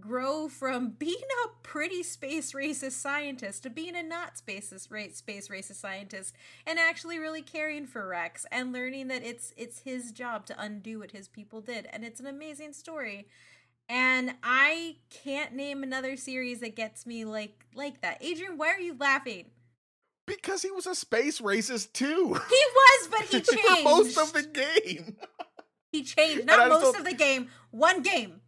Speaker 1: grow from being a pretty space racist scientist to being a not space space racist scientist and actually really caring for Wrex and learning that it's it's his job to undo what his people did and it's an amazing story and I can't name another series that gets me like like that. Adrian, why are you laughing?
Speaker 2: Because he was a space racist too. He
Speaker 1: was, but he changed
Speaker 2: for most of the game.
Speaker 1: he changed, not most of the game, one game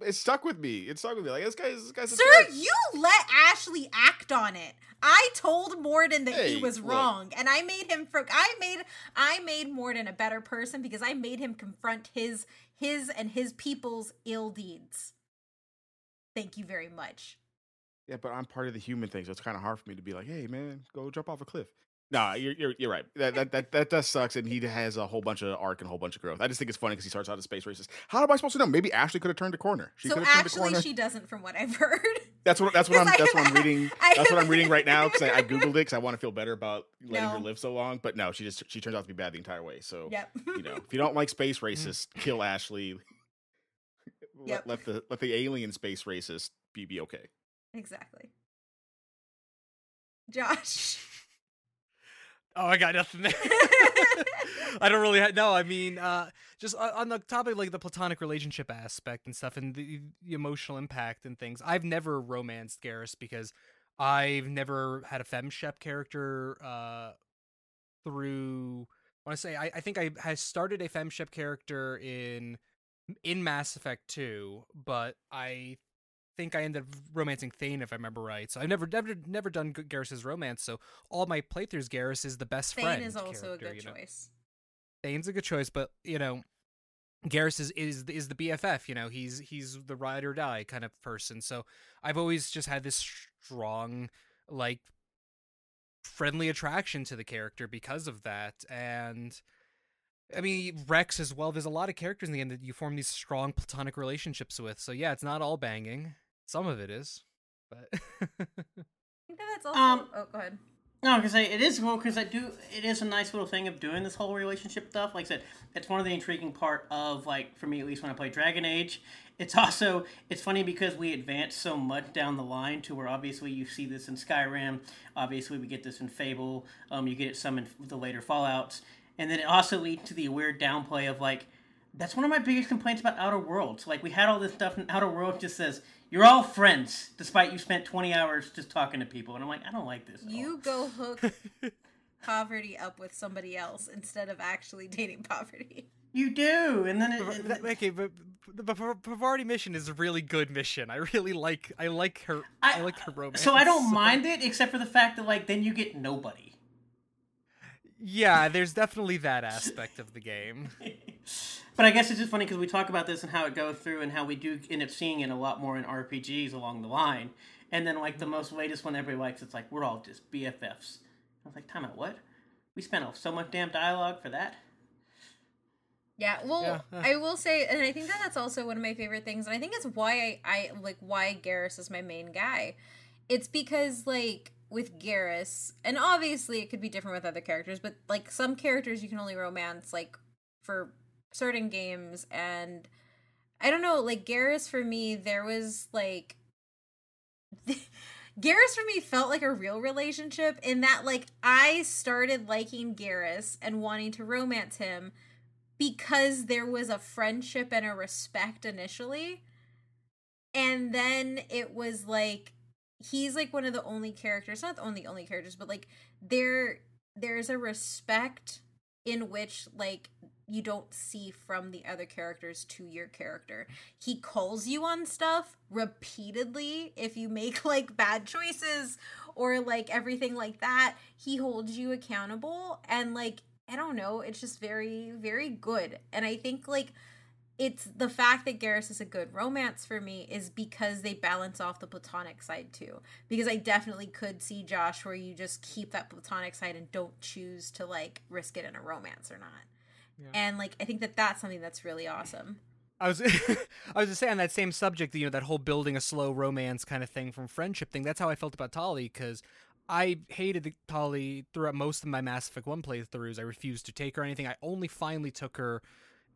Speaker 2: it stuck with me. It stuck with me. Like this guy's this guy's.
Speaker 1: Sir, you let Ashley act on it. I told Mordin that hey, he was wrong, and I made him. For, I made I made Mordin a better person because I made him confront his his and his people's ill deeds. Thank you very much.
Speaker 2: Yeah, but I'm part of the human thing, so it's kind of hard for me to be like, "Hey, man, go jump off a cliff." No, you're, you're you're right. That that that that does sucks, and he has a whole bunch of arc and a whole bunch of growth. I just think it's funny because he starts out as space racist. How am I supposed to know? Maybe Ashley could have turned a corner.
Speaker 1: She so actually, she doesn't, from what I've heard.
Speaker 2: That's what that's what I'm that's what I'm reading. That's what I'm reading right now because I, I, googled it because I want to feel better about letting no. her live so long. But no, she just she turns out to be bad the entire way. So
Speaker 1: yep.
Speaker 2: you know, if you don't like space racists, kill Ashley. Yep. Let, let the let the alien space racist be be okay.
Speaker 1: Exactly. Josh.
Speaker 4: Oh, I got nothing there. I don't really have, no. I mean, uh, just on the topic like the platonic relationship aspect and stuff, and the, the emotional impact and things. I've never romanced Garrus because I've never had a femshep character uh, through. I want to say I, I think I has started a femshep character in in Mass Effect 2, but I think I ended up romancing Thane if I remember right. So I've never never never done Garrus's romance. So all my playthroughs, Garrus is the best
Speaker 1: Thane
Speaker 4: friend.
Speaker 1: Thane is also a good choice.
Speaker 4: Know? Thane's a good choice, but you know, Garrus is, is is the BFF. You know, he's he's the ride or die kind of person. So I've always just had this strong, like, friendly attraction to the character because of that, and I mean, Wrex as well. There's a lot of characters in the game that you form these strong platonic relationships with. So yeah, it's not all banging. Some of it is, but. I
Speaker 1: think that's also. Um, oh, go ahead.
Speaker 3: No, because it is cool because I do. It is a nice little thing of doing this whole relationship stuff. Like I said, it's one of the intriguing part of like for me at least when I play Dragon Age. It's also it's funny because we advance so much down the line to where obviously you see this in Skyrim. Obviously, we get this in Fable. Um, you get it some in the later Fallout's, and then it also leads to the weird downplay of like that's one of my biggest complaints about Outer Worlds. Like we had all this stuff in Outer Worlds just says you're all friends, despite you spent 20 hours just talking to people. And I'm like, I don't like this.
Speaker 1: You go hook Parvati up with somebody else instead of actually dating Parvati.
Speaker 3: You do, and then it,
Speaker 4: it, okay, but the Parvati mission is a really good mission. I really like. I like her. I, I like her romance.
Speaker 3: So I don't mind it, except for the fact that like then you get nobody.
Speaker 4: Yeah, there's definitely that aspect of the game.
Speaker 3: But I guess it's just funny because we talk about this and how it goes through and how we do end up seeing it a lot more in RPGs along the line. And then like the most latest one everybody likes, it's like we're all just BFFs. I was like, time out, what? We spent so much damn dialogue for that.
Speaker 1: Yeah, well, yeah. I will say, and I think that that's also one of my favorite things, and I think it's why I, I like why Garrus is my main guy. It's because like with Garrus, and obviously it could be different with other characters, but like some characters you can only romance like for certain games and I don't know, like Garrus for me, there was like Garrus for me felt like a real relationship in that like I started liking Garrus and wanting to romance him because there was a friendship and a respect initially. And then it was like he's like one of the only characters, not the only only characters, but like there there's a respect in which like you don't see from the other characters to your character. He calls you on stuff repeatedly if you make like bad choices or like everything like that. He holds you accountable and like I don't know, it's just very very good. And I think like it's the fact that Garrus is a good romance for me is because they balance off the platonic side too. Because I definitely could see Josh where you just keep that platonic side and don't choose to like risk it in a romance or not. Yeah. And like I think that that's something that's really awesome.
Speaker 4: I was I was just saying on that same subject, you know, that whole building a slow romance kind of thing from friendship thing. That's how I felt about Tali because I hated the Tali throughout most of my Mass Effect One playthroughs. I refused to take her or anything. I only finally took her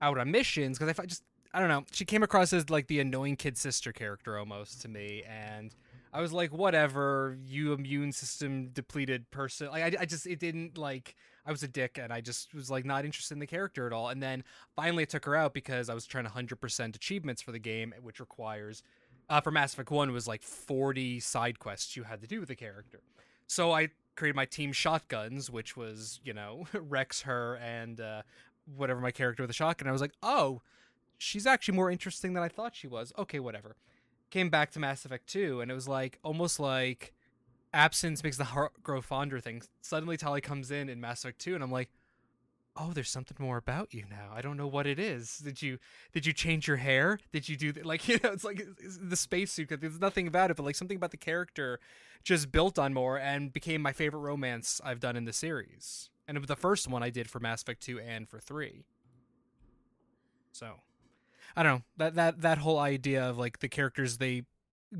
Speaker 4: out on missions because I just I don't know. She came across as like the annoying kid sister character almost to me, and I was like, whatever, you immune system depleted person. Like I, I just it didn't like I was a dick and I just was like not interested in the character at all. And then finally I took her out because I was trying to 100% achievements for the game, which requires uh, for Mass Effect 1 was like 40 side quests you had to do with the character. So I created my team shotguns, which was, you know, Wrex, her, and uh, whatever my character with a shotgun. I was like, oh, she's actually more interesting than I thought she was. Okay, whatever. Came back to Mass Effect 2, and it was like almost like absence makes the heart grow fonder thing. Suddenly Tali comes in in Mass Effect 2 and I'm like, "Oh, there's something more about you now. I don't know what it is. Did you did you change your hair? Did you do th-? like you know, it's like it's the spacesuit. There's nothing about it, but like something about the character just built on more and became my favorite romance I've done in the series. And it was the first one I did for Mass Effect 2 and for 3. So, I don't know. That that that whole idea of like the characters they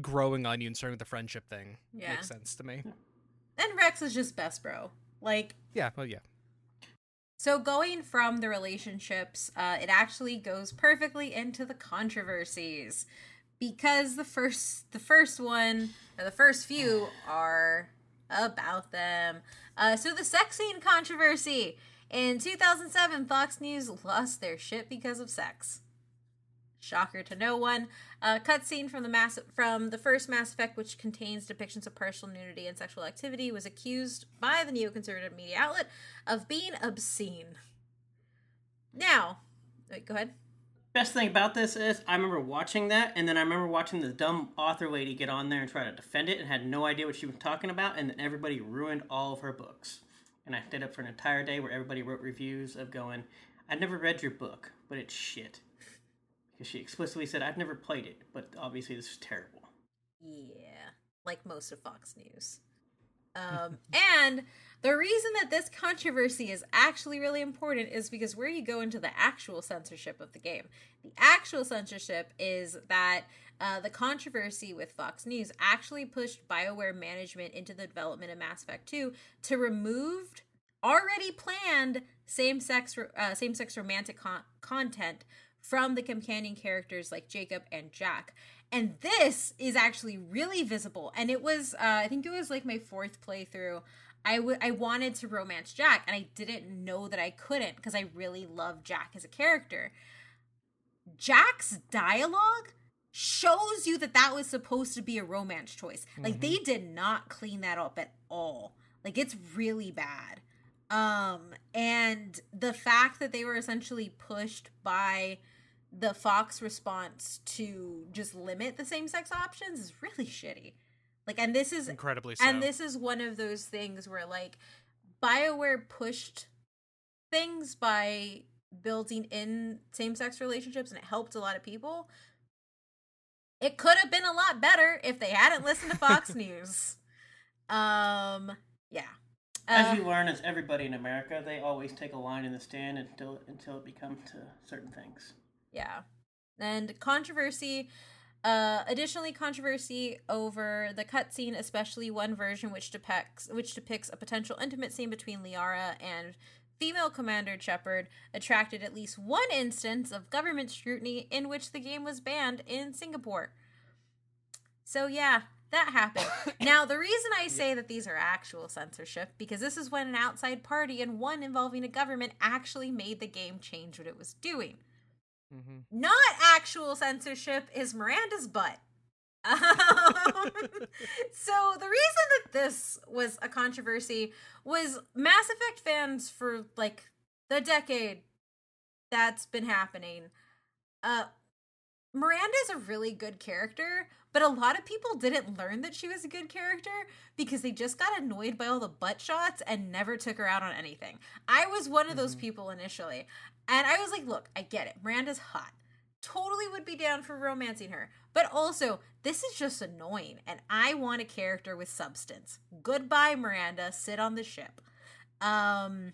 Speaker 4: growing on you and starting with the friendship thing yeah. makes sense to me.
Speaker 1: And Wrex is just best bro. Like
Speaker 4: Yeah, well yeah.
Speaker 1: So going from the relationships, uh, it actually goes perfectly into the controversies. Because the first the first one or the first few are about them. Uh, so the sex scene controversy. In 2007, Fox News lost their shit because of sex. Shocker to no one. A cutscene from the mass from the first Mass Effect, which contains depictions of partial nudity and sexual activity, was accused by the neoconservative media outlet of being obscene. Now, wait, go ahead.
Speaker 3: Best thing about this is I remember watching that, and then I remember watching the dumb author lady get on there and try to defend it, and had no idea what she was talking about, and then everybody ruined all of her books. And I stayed up for an entire day where everybody wrote reviews of going, "I never read your book, but it's shit." Because she explicitly said, "I've never played it, but obviously this is terrible."
Speaker 1: Yeah, like most of Fox News. Um, and the reason that this controversy is actually really important is because where you go into the actual censorship of the game. The actual censorship is that uh, the controversy with Fox News actually pushed BioWare management into the development of Mass Effect 2 to remove already planned same-sex uh, same-sex romantic con- content from the companion characters like Jacob and Jack. And this is actually really visible. And it was, uh, I think it was like my fourth playthrough. I, w- I wanted to romance Jack, and I didn't know that I couldn't because I really love Jack as a character. Jack's dialogue shows you that that was supposed to be a romance choice. Like mm-hmm. they did not clean that up at all. Like it's really bad. Um and the fact that they were essentially pushed by the Fox response to just limit the same sex options is really shitty. Like and this is
Speaker 4: incredibly so.
Speaker 1: And this is one of those things where like BioWare pushed things by building in same sex relationships and it helped a lot of people. It could have been a lot better if they hadn't listened to Fox News. Um yeah.
Speaker 3: As uh, you learn as everybody in America, they always take a line in the stand until until it becomes to certain things.
Speaker 1: Yeah. And controversy uh, additionally, controversy over the cutscene, especially one version which depicts which depicts a potential intimate scene between Liara and female commander Shepard, attracted at least one instance of government scrutiny in which the game was banned in Singapore. So yeah, that happened. now, the reason I say that these are actual censorship because this is when an outside party and one involving a government actually made the game change what it was doing. Mm-hmm. Not actual censorship is Miranda's butt. Um, so the reason that this was a controversy was Mass Effect fans for like the decade that's been happening. Uh, Miranda is a really good character, but a lot of people didn't learn that she was a good character because they just got annoyed by all the butt shots and never took her out on anything. I was one of those mm-hmm. people initially. And I was like, look, I get it. Miranda's hot. Totally would be down for romancing her. But also, this is just annoying. And I want a character with substance. Goodbye, Miranda. Sit on the ship. Um,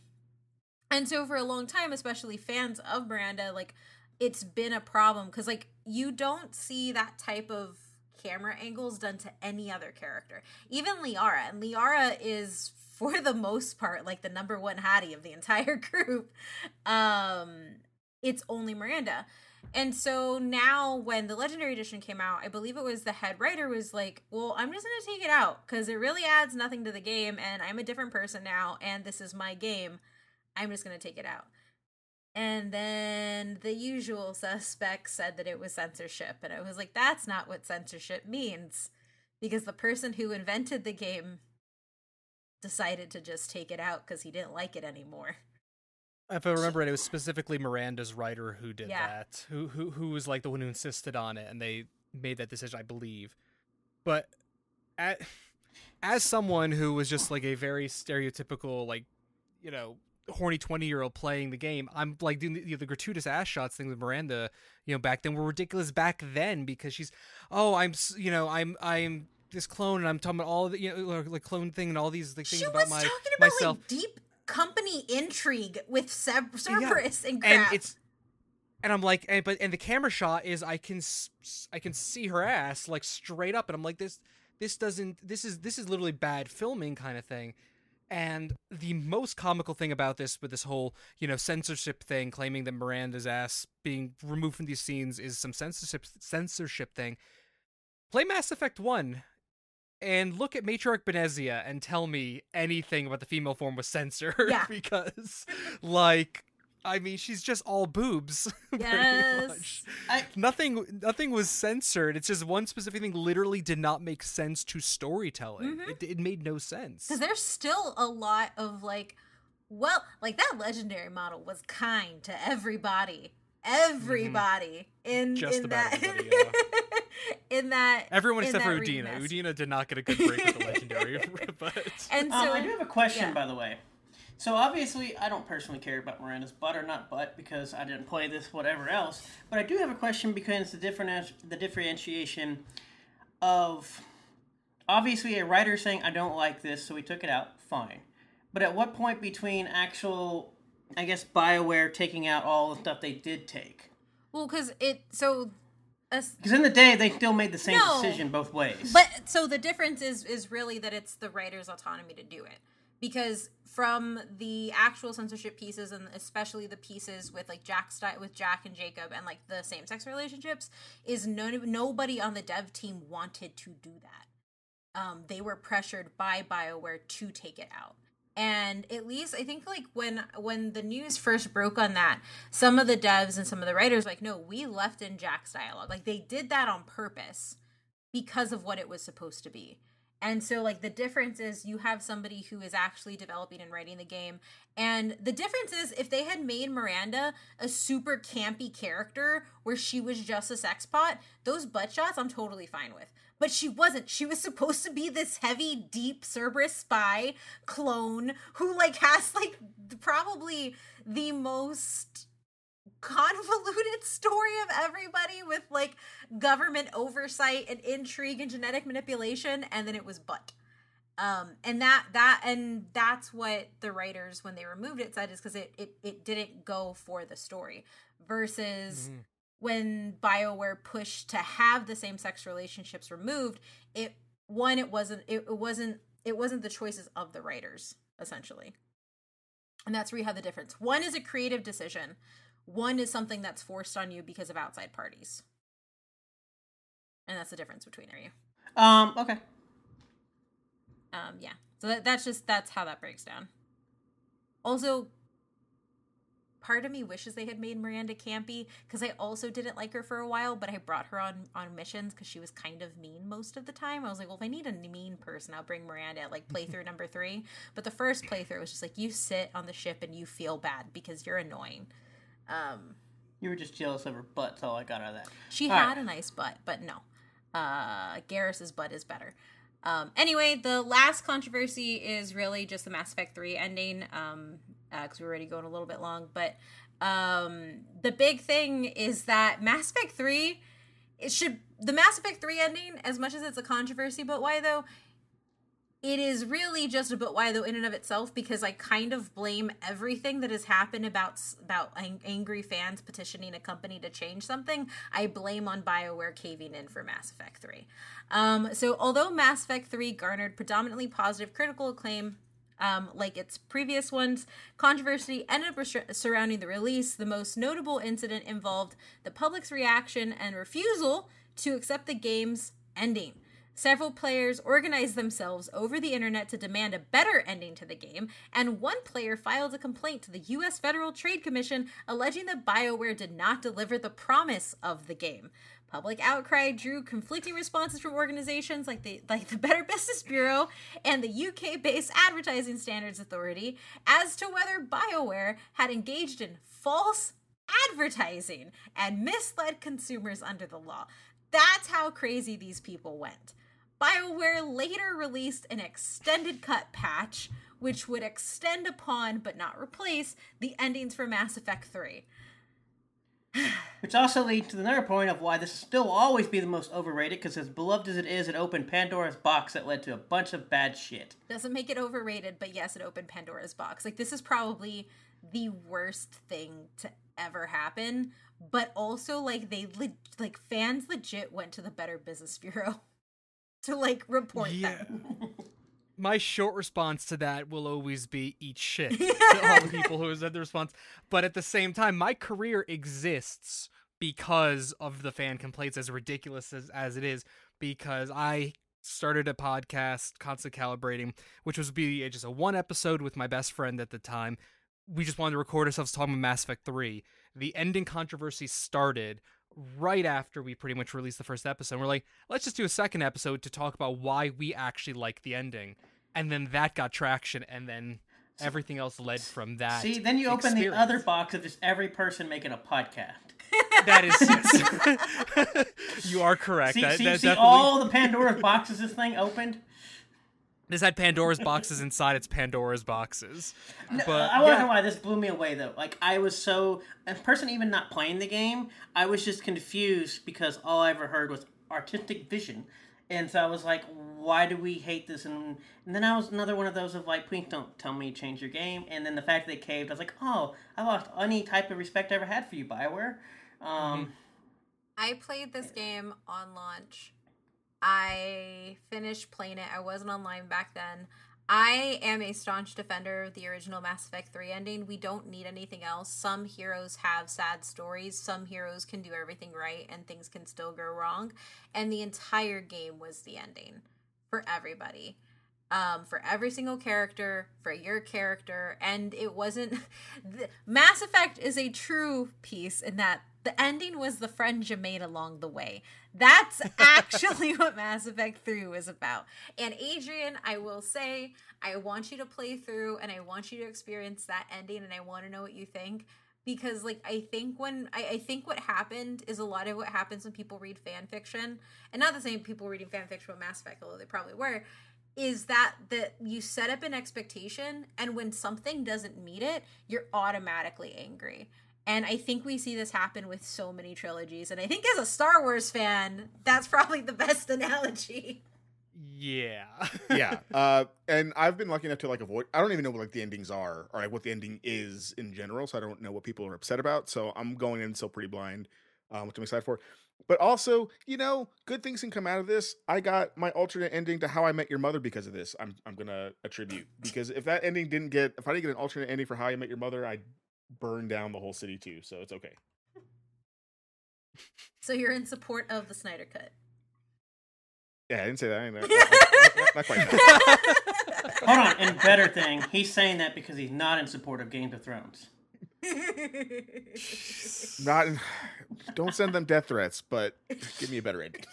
Speaker 1: and so for a long time, especially fans of Miranda, like, it's been a problem because, like, you don't see that type of camera angles done to any other character. Even Liara. And Liara is for the most part like the number one hottie of the entire group um it's only miranda and so now when the legendary edition came out i believe it was the head writer was like well i'm just gonna take it out because it really adds nothing to the game and i'm a different person now and this is my game i'm just gonna take it out and then the usual suspects said that it was censorship and i was like that's not what censorship means because the person who invented the game decided to just take it out because he didn't like it anymore.
Speaker 4: If I remember it, it was specifically Miranda's writer who did yeah. that, who who who was like the one who insisted on it, and they made that decision, I believe. But at, as someone who was just like a very stereotypical, like you know, horny 20 year old playing the game i'm like doing the, you know, the, gratuitous ass shots thing with miranda you know back then were ridiculous back then because she's oh i'm you know i'm i'm this clone and I'm talking about all the you know like clone thing and all these like, things
Speaker 1: she
Speaker 4: about
Speaker 1: my
Speaker 4: about,
Speaker 1: myself. Like, deep company intrigue with Cerberus yeah. and crap. And it's
Speaker 4: and I'm like, and, but and the camera shot is I can I can see her ass like straight up, and I'm like this this doesn't this is this is literally bad filming kind of thing. And the most comical thing about this, with this whole you know censorship thing, claiming that Miranda's ass being removed from these scenes is some censorship censorship thing. Play Mass Effect One and look at Matriarch Benezia and tell me anything about the female form was censored yeah. because like I mean she's just all boobs
Speaker 1: yes.
Speaker 4: I... nothing nothing was censored it's just one specific thing literally did not make sense to storytelling mm-hmm. it, it made no sense
Speaker 1: cuz there's still a lot of like well like that legendary model was kind to everybody mm-hmm. everybody mm-hmm. in just in that yeah. in that
Speaker 4: everyone
Speaker 1: in
Speaker 4: except for Udina. Udina did not get a good break with the legendary, but
Speaker 3: and um, so um, I do have a question yeah. by the way. So obviously, I don't personally care about Miranda's butt or not butt because I didn't play this, whatever else. But I do have a question because the different the differentiation of obviously a writer saying I don't like this, so we took it out. Fine, but at what point between actual, I guess Bioware taking out all the stuff they did take?
Speaker 1: Well, because it so
Speaker 3: because in the day they still made the same no, decision both ways.
Speaker 1: But so the difference is is really that it's the writer's autonomy to do it. Because from the actual censorship pieces and especially the pieces with like Jack with Jack and Jacob and like the same sex relationships is no nobody on the dev team wanted to do that. Um, they were pressured by BioWare to take it out. And at least i think like when when the news first broke on that some of the devs and some of the writers like no we left in jack's dialogue. Like they did that on purpose because of what it was supposed to be and so like the difference is you have somebody who is actually developing and writing the game and the difference is if they had made miranda a super campy character where she was just a sex pot those butt shots i'm totally fine with but she wasn't. She was supposed to be this heavy, deep Cerberus spy clone who like has like probably the most convoluted story of everybody with like government oversight and intrigue and genetic manipulation and then it was but um and that that and that's what the writers when they removed it said is because it, it it didn't go for the story versus mm-hmm when BioWare pushed to have the same sex relationships removed, it one it wasn't it, it wasn't it wasn't the choices of the writers essentially. And that's where you have the difference. One is a creative decision. One is something that's forced on you because of outside parties. And that's the difference between are you.
Speaker 3: Um, okay.
Speaker 1: Um, yeah. So that, that's just that's how that breaks down. Also, part of me wishes they had made Miranda campy because I also didn't like her for a while, but I brought her on on missions because she was kind of mean most of the time. I was like, well, if I need a mean person, I'll bring Miranda at like playthrough number three. But the first playthrough was just like you sit on the ship and you feel bad because you're annoying. Um,
Speaker 3: you were just jealous of her butt. That's all I got out of that.
Speaker 1: She all had right. a nice butt, but no, uh, Garrus's butt is better. Um, anyway, the last controversy is really just the Mass Effect 3 ending. Um, because uh, we're already going a little bit long. But um, the big thing is that Mass Effect 3, it should, the Mass Effect 3 ending, as much as it's a controversy, but why though? It is really just a why though in and of itself because I kind of blame everything that has happened about about ang- angry fans petitioning a company to change something. I blame on BioWare caving in for Mass Effect 3. Um, so although Mass Effect 3 garnered predominantly positive critical acclaim, um, like its previous ones. Controversy ended up surrounding the release. The most notable incident involved the public's reaction and refusal to accept the game's ending. Several players organized themselves over the internet to demand a better ending to the game, and one player filed a complaint to the U.S. Federal Trade Commission alleging that BioWare did not deliver the promise of the game. Public outcry drew conflicting responses from organizations like the like the Better Business Bureau and the UK-based Advertising Standards Authority as to whether BioWare had engaged in false advertising and misled consumers under the law. That's how crazy these people went. BioWare later released an extended cut patch which would extend upon but not replace the endings for Mass Effect 3.
Speaker 3: Which also leads to another point of why this will still always be the most overrated, because as beloved as it is, it opened Pandora's box that led to a bunch of bad shit.
Speaker 1: Doesn't make it overrated, but yes, it opened Pandora's box. Like, this is probably the worst thing to ever happen, but also, like, they, le- like, fans legit went to the Better Business Bureau to, like, report yeah. them.
Speaker 4: my short response to that will always be eat shit to all the people who said the response. But at the same time, my career exists because of the fan complaints, as ridiculous as, as it is, because I started a podcast, Constant Calibrating, which was be just a one episode with my best friend at the time. We just wanted to record ourselves talking about Mass Effect 3. The ending controversy started right after we pretty much released the first episode. We're like, let's just do a second episode to talk about why we actually like the ending. And then that got traction, and then everything else led from that.
Speaker 3: See, then you open experience. the other box of just every person making a podcast.
Speaker 4: that is, yes. you are correct.
Speaker 3: See,
Speaker 4: that,
Speaker 3: see, see definitely... all the Pandora's boxes this thing opened.
Speaker 4: This had Pandora's boxes inside its Pandora's boxes.
Speaker 3: But, I want to yeah. know why this blew me away though. Like I was so a person even not playing the game, I was just confused because all I ever heard was artistic vision, And so I was like, why do we hate this? And, and then I was another one of those of like, please don't tell me change your game. And then the fact that they caved, I was like, oh, I lost any type of respect I ever had for you, Bioware. Um,
Speaker 1: I played this game on launch. I finished playing it. I wasn't online back then. I am a staunch defender of the original Mass Effect 3 ending. We don't need anything else. Some heroes have sad stories, some heroes can do everything right, and things can still go wrong. And the entire game was the ending for everybody. Um, for every single character, for your character, and it wasn't. Mass Effect is a true piece in that the ending was the friends you made along the way. That's actually what Mass Effect 3 was about. And Adrian, I will say, I want you to play through and I want you to experience that ending and I want to know what you think. Because like I think when I, I think what happened is a lot of what happens when people read fan fiction, and not the same people reading fan fiction with Mass Effect, although they probably were, is that that you set up an expectation and when something doesn't meet it, you're automatically angry. And I think we see this happen with so many trilogies. And I think as a Star Wars fan, that's probably the best analogy.
Speaker 4: Yeah.
Speaker 2: yeah. Uh, and I've been lucky enough to like avoid. I don't even know what like the endings are or like what the ending is in general. So I don't know what people are upset about. So I'm going in still pretty blind, um, which I'm excited for. But also, you know, good things can come out of this. I got my alternate ending to How I Met Your Mother because of this. I'm I'm gonna attribute because if that ending didn't get, if I didn't get an alternate ending for How I Met Your Mother, I burn down the whole city too, so it's okay.
Speaker 1: So you're in support of the Snyder Cut.
Speaker 2: Yeah, I didn't say that. Not, not, not quite.
Speaker 3: That. Hold on, and better thing, he's saying that because he's not in support of Game of Thrones.
Speaker 2: not, in, don't send them death threats, but give me a better ending.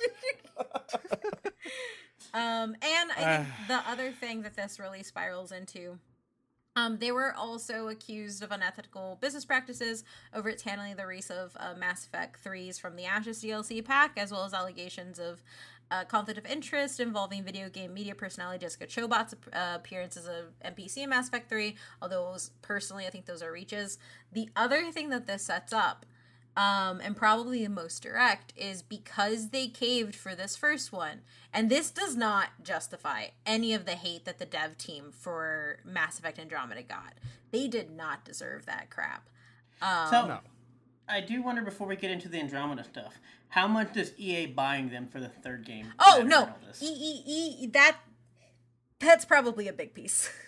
Speaker 1: um, and I think the other thing that this really spirals into um, they were also accused of unethical business practices over its handling the release of uh, Mass Effect 3's From the Ashes DLC pack, as well as allegations of uh, conflict of interest involving video game media personality Jessica Chobot's uh, appearance as a NPC in Mass Effect 3, although was, personally I think those are reaches. The other thing that this sets up um, and probably the most direct is because they caved for this first one. And this does not justify any of the hate that the dev team for Mass Effect Andromeda got. They did not deserve that crap. Um,
Speaker 3: so, no. I do wonder before we get into the Andromeda stuff, how much does EA buying them for the third game?
Speaker 1: Oh no, E E E that that's probably a big piece.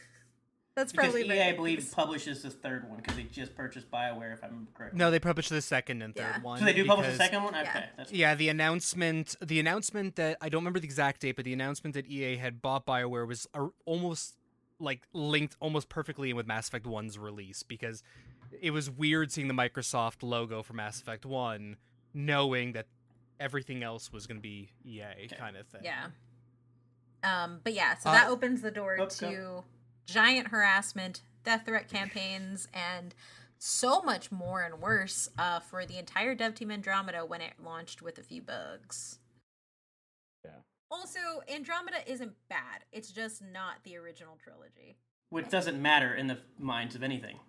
Speaker 1: That's
Speaker 3: because
Speaker 1: probably
Speaker 3: EA, I believe, publishes the third one because they just purchased Bioware, if I'm correct.
Speaker 4: No, they published the second and third
Speaker 1: Yeah.
Speaker 4: one.
Speaker 3: So they do publish the second one. Okay,
Speaker 1: yeah.
Speaker 3: that's
Speaker 4: Yeah, the announcement, the announcement that I don't remember the exact date, but the announcement that EA had bought BioWare was uh, almost like linked almost perfectly in with Mass Effect 1's release because it was weird seeing the Microsoft logo for Mass Effect 1 knowing that everything else was going to be EA kind of thing.
Speaker 1: Yeah. Um, but yeah, so
Speaker 4: Uh,
Speaker 1: that opens the door to
Speaker 3: go.
Speaker 1: Giant harassment, death threat campaigns, and so much more and worse uh, for the entire dev team Andromeda when it launched with a few bugs.
Speaker 2: Yeah.
Speaker 1: Also, Andromeda isn't bad. It's just not the original trilogy.
Speaker 3: which doesn't matter in the minds of anything.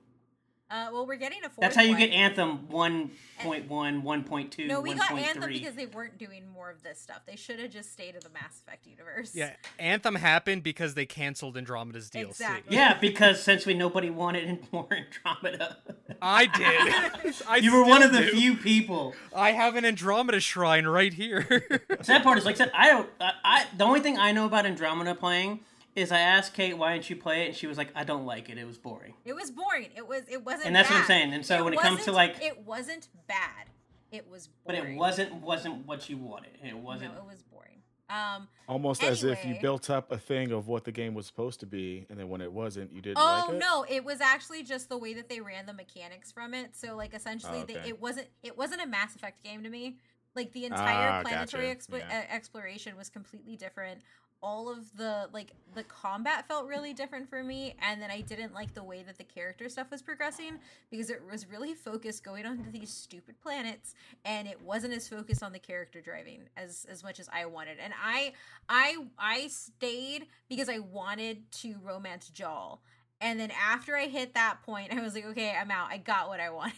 Speaker 1: Uh, well, we're getting a fourth.
Speaker 3: That's how you
Speaker 1: one.
Speaker 3: get Anthem 1.1, 1.2,
Speaker 1: No, we got
Speaker 3: 1.3.
Speaker 1: Anthem because they weren't doing more of this stuff. They should have just stayed in the Mass Effect universe.
Speaker 4: Yeah, Anthem happened because they canceled Andromeda's DLC.
Speaker 1: Exactly.
Speaker 3: Yeah, because essentially nobody wanted any more Andromeda.
Speaker 4: I did. I
Speaker 3: you were one of the
Speaker 4: do.
Speaker 3: few people.
Speaker 4: I have an Andromeda shrine right here.
Speaker 3: Sad part is, like I said, I don't. I, I the only thing I know about Andromeda playing is I asked Kate why didn't you play it, and she was like, "I don't like it. It was boring."
Speaker 1: It was boring. It was. It wasn't.
Speaker 3: And that's what I'm saying. And so when it comes to, like-
Speaker 1: it wasn't bad. It was.
Speaker 3: But it wasn't wasn't what you wanted. It wasn't.
Speaker 1: No, it was boring. Um.
Speaker 2: Almost as if you built up a thing of what the game was supposed to be, and then when it wasn't, you didn't
Speaker 1: Oh
Speaker 2: like it.
Speaker 1: no! It was actually just the way that they ran the mechanics from it. So like essentially,
Speaker 2: Oh,
Speaker 1: they,
Speaker 2: okay.
Speaker 1: it wasn't. It wasn't a Mass Effect game to me. Like the entire
Speaker 2: Ah,
Speaker 1: planetary
Speaker 2: gotcha.
Speaker 1: explo-
Speaker 2: Yeah.
Speaker 1: uh, exploration was completely different. All of the like the combat felt really different for me, and then I didn't like the way that the character stuff was progressing because it was really focused going onto these stupid planets, and it wasn't as focused on the character driving as as much as I wanted. And I I I stayed because I wanted to romance Jaal. And then after I hit that point, I was like, okay, I'm out. I got what I wanted.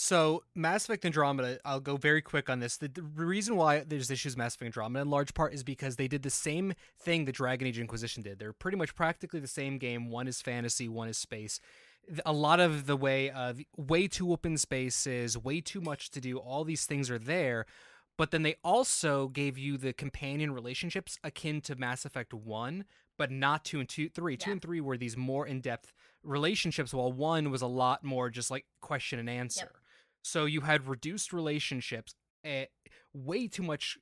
Speaker 4: So, Mass Effect Andromeda, I'll go very quick on this. The, the reason why there's issues with Mass Effect Andromeda in large part is because they did the same thing the Dragon Age Inquisition did. They're pretty much practically the same game. One is fantasy, one is space. A lot of the way, uh, way too open spaces, way too much to do. All these things are there, but then they also gave you the companion relationships akin to Mass Effect One, but not two and two, three. Yeah. Two and three were these more in depth relationships, while one was a lot more just like question and answer. Yep. So you had reduced relationships, uh, way too much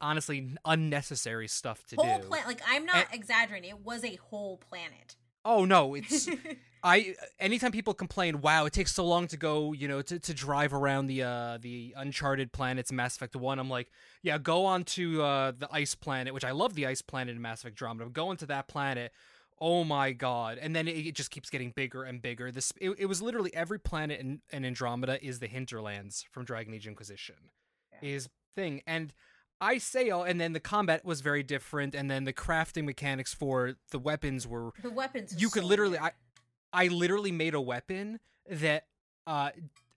Speaker 4: honestly unnecessary stuff to
Speaker 1: whole
Speaker 4: do.
Speaker 1: Whole planet, like I'm not and, exaggerating. It was a whole planet.
Speaker 4: Oh no, it's I anytime people complain, wow, it takes so long to go, you know, to, to drive around the uh the uncharted planets in Mass Effect 1. I'm like, yeah, go on to uh the ice planet, which I love the ice planet in Mass Effect Andromeda. Go into that planet oh my god and then it, it, just keeps getting bigger and bigger this it, it was literally every planet in, in, andromeda is the hinterlands from dragon age inquisition yeah. is thing and i say all and then the combat was very different and then the crafting mechanics for the weapons were
Speaker 1: the weapons
Speaker 4: you could
Speaker 1: so
Speaker 4: literally i i literally made a weapon that uh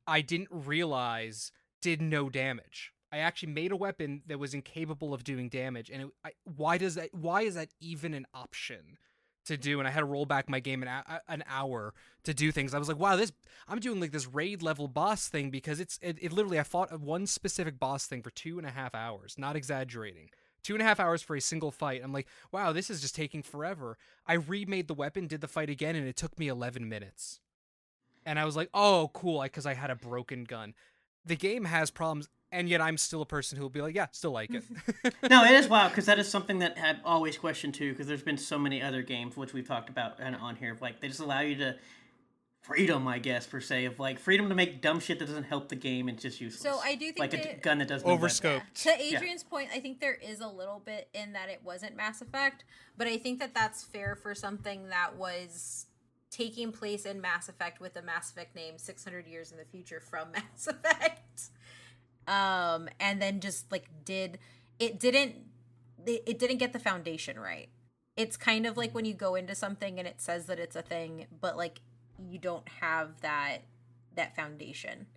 Speaker 4: i didn't realize did no damage I actually made a weapon that was incapable of doing damage, and it, I, why does that? Why is that even an option? To do and I had to roll back my game an, an hour to do things. I was like, wow, this I'm doing like this raid level boss thing because it's it, it literally I fought one specific boss thing for two and a half hours, not exaggerating. Two and a half hours for a single fight. I'm like, wow, this is just taking forever. I remade the weapon, did the fight again, and it took me 11 minutes. And I was like, oh, cool, because I, I had a broken gun. The game has problems and yet I'm still a person who will be like, yeah, still like it.
Speaker 3: no, it is wild because that is something that I've always questioned too. Because there's been so many other games which we've talked about and on here, like they just allow you to freedom, I guess per se, of like freedom to make dumb shit that doesn't help the game and just useless.
Speaker 1: So I do think
Speaker 3: like
Speaker 1: a
Speaker 3: gun that doesn't
Speaker 4: overscope.
Speaker 1: Yeah. To Adrian's yeah. point, I think there is a little bit in that it wasn't Mass Effect, but I think that that's fair for something that was taking place in Mass Effect with the Mass Effect name 600 years in the future from Mass Effect. Um and then just like did it didn't it, didn't get the foundation right. It's kind of like when you go into something and it says that it's a thing but like you don't have that that foundation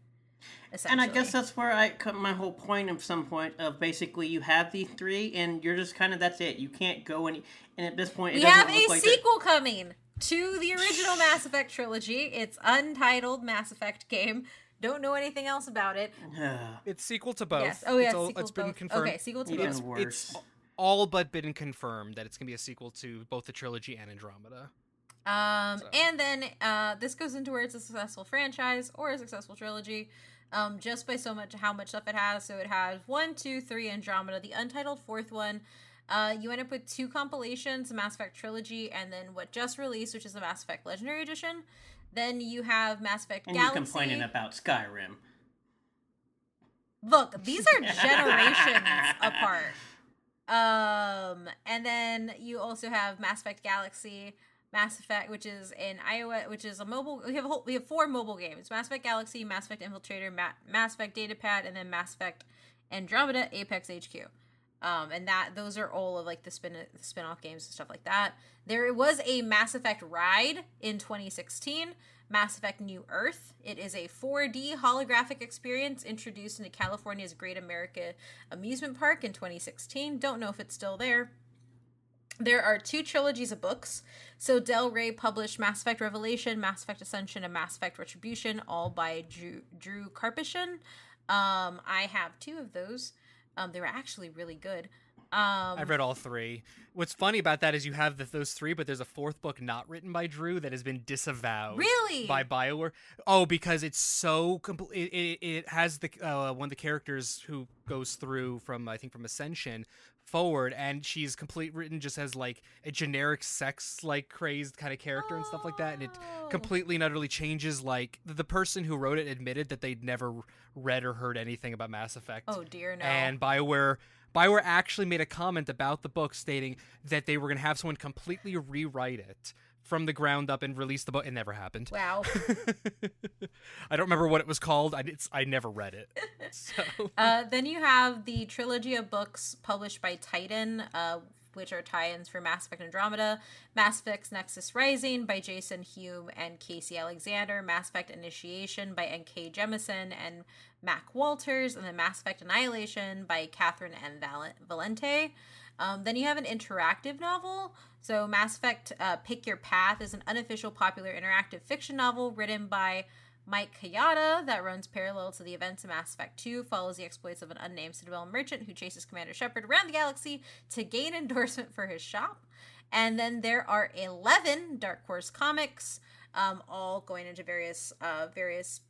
Speaker 3: and I guess that's where I cut my whole point of some point of basically you have the three and you're just kind of that's it. You can't go any and at this point
Speaker 1: we have a like sequel coming to the original Mass Effect trilogy. It's untitled Mass Effect game don't know anything else about it.
Speaker 4: it's sequel to both.
Speaker 1: Yes. Oh yeah,
Speaker 4: it's,
Speaker 1: all, it's
Speaker 4: been
Speaker 1: both.
Speaker 4: confirmed.
Speaker 1: Okay, sequel to
Speaker 3: Even
Speaker 1: both.
Speaker 3: Worse.
Speaker 4: It's all but been confirmed that it's gonna be a sequel to both the trilogy and Andromeda.
Speaker 1: Um, so. and then uh, this goes into where it's a successful franchise or a successful trilogy. Um, just by so much how much stuff it has. So it has one, two, three Andromeda, the untitled fourth one. Uh, you end up with two compilations, the Mass Effect trilogy, and then what just released, which is the Mass Effect Legendary Edition. Then you have Mass Effect
Speaker 3: and
Speaker 1: Galaxy.
Speaker 3: And complaining about Skyrim.
Speaker 1: Look, these are generations apart. Um, and then you also have Mass Effect Galaxy, Mass Effect, which is in iOS, which is a mobile. We have a whole, we have four mobile games: Mass Effect Galaxy, Mass Effect Infiltrator, Ma- Mass Effect Datapad, and then Mass Effect Andromeda Apex HQ. Um, and that those are all of like the spin spin-off games and stuff like that. There was a Mass Effect ride in 2016, Mass Effect New Earth. It is a 4D holographic experience introduced into California's Great America Amusement Park in 2016. Don't know if it's still there. There are two trilogies of books. So Del Rey published Mass Effect Revelation, Mass Effect Ascension, and Mass Effect Retribution, all by Drew, Drew Karpyshyn. Um, I have two of those. Um, they were actually really good. Um,
Speaker 4: I've read all three. What's funny about that is you have the, those three, but there's a fourth book not written by Drew that has been disavowed.
Speaker 1: Really?
Speaker 4: By Bioware. Oh, because it's so complete. It, it, it, has the uh, one of the characters who goes through from I think from Ascension forward, and she's complete written just as like a generic sex like crazed kind of character oh. and stuff like that, and it oh. completely and utterly changes. Like the person who wrote it admitted that they'd never read or heard anything about Mass Effect.
Speaker 1: Oh dear, no.
Speaker 4: And Bioware Bioware actually made a comment about the book stating that they were going to have someone completely rewrite it from the ground up and release the book. It never happened.
Speaker 1: Wow.
Speaker 4: I don't remember what it was called. I, I never read it. So.
Speaker 1: Uh, then you have the trilogy of books published by Titan, uh, which are tie-ins for Mass Effect Andromeda, Mass Effect Nexus Rising by Jason Hume and Casey Alexander, Mass Effect Initiation by N.K. Jemisin and Mac Walters, and then Mass Effect Annihilation by Catherynne M. Valente. Um, then you have an interactive novel. So Mass Effect uh, Pick Your Path is an unofficial popular interactive fiction novel written by Mike Kayatta that runs parallel to the events of Mass Effect 2, follows the exploits of an unnamed Citadel merchant who chases Commander Shepard around the galaxy to gain endorsement for his shop. And then there are 11 Dark Horse comics, um, all going into various, uh, various,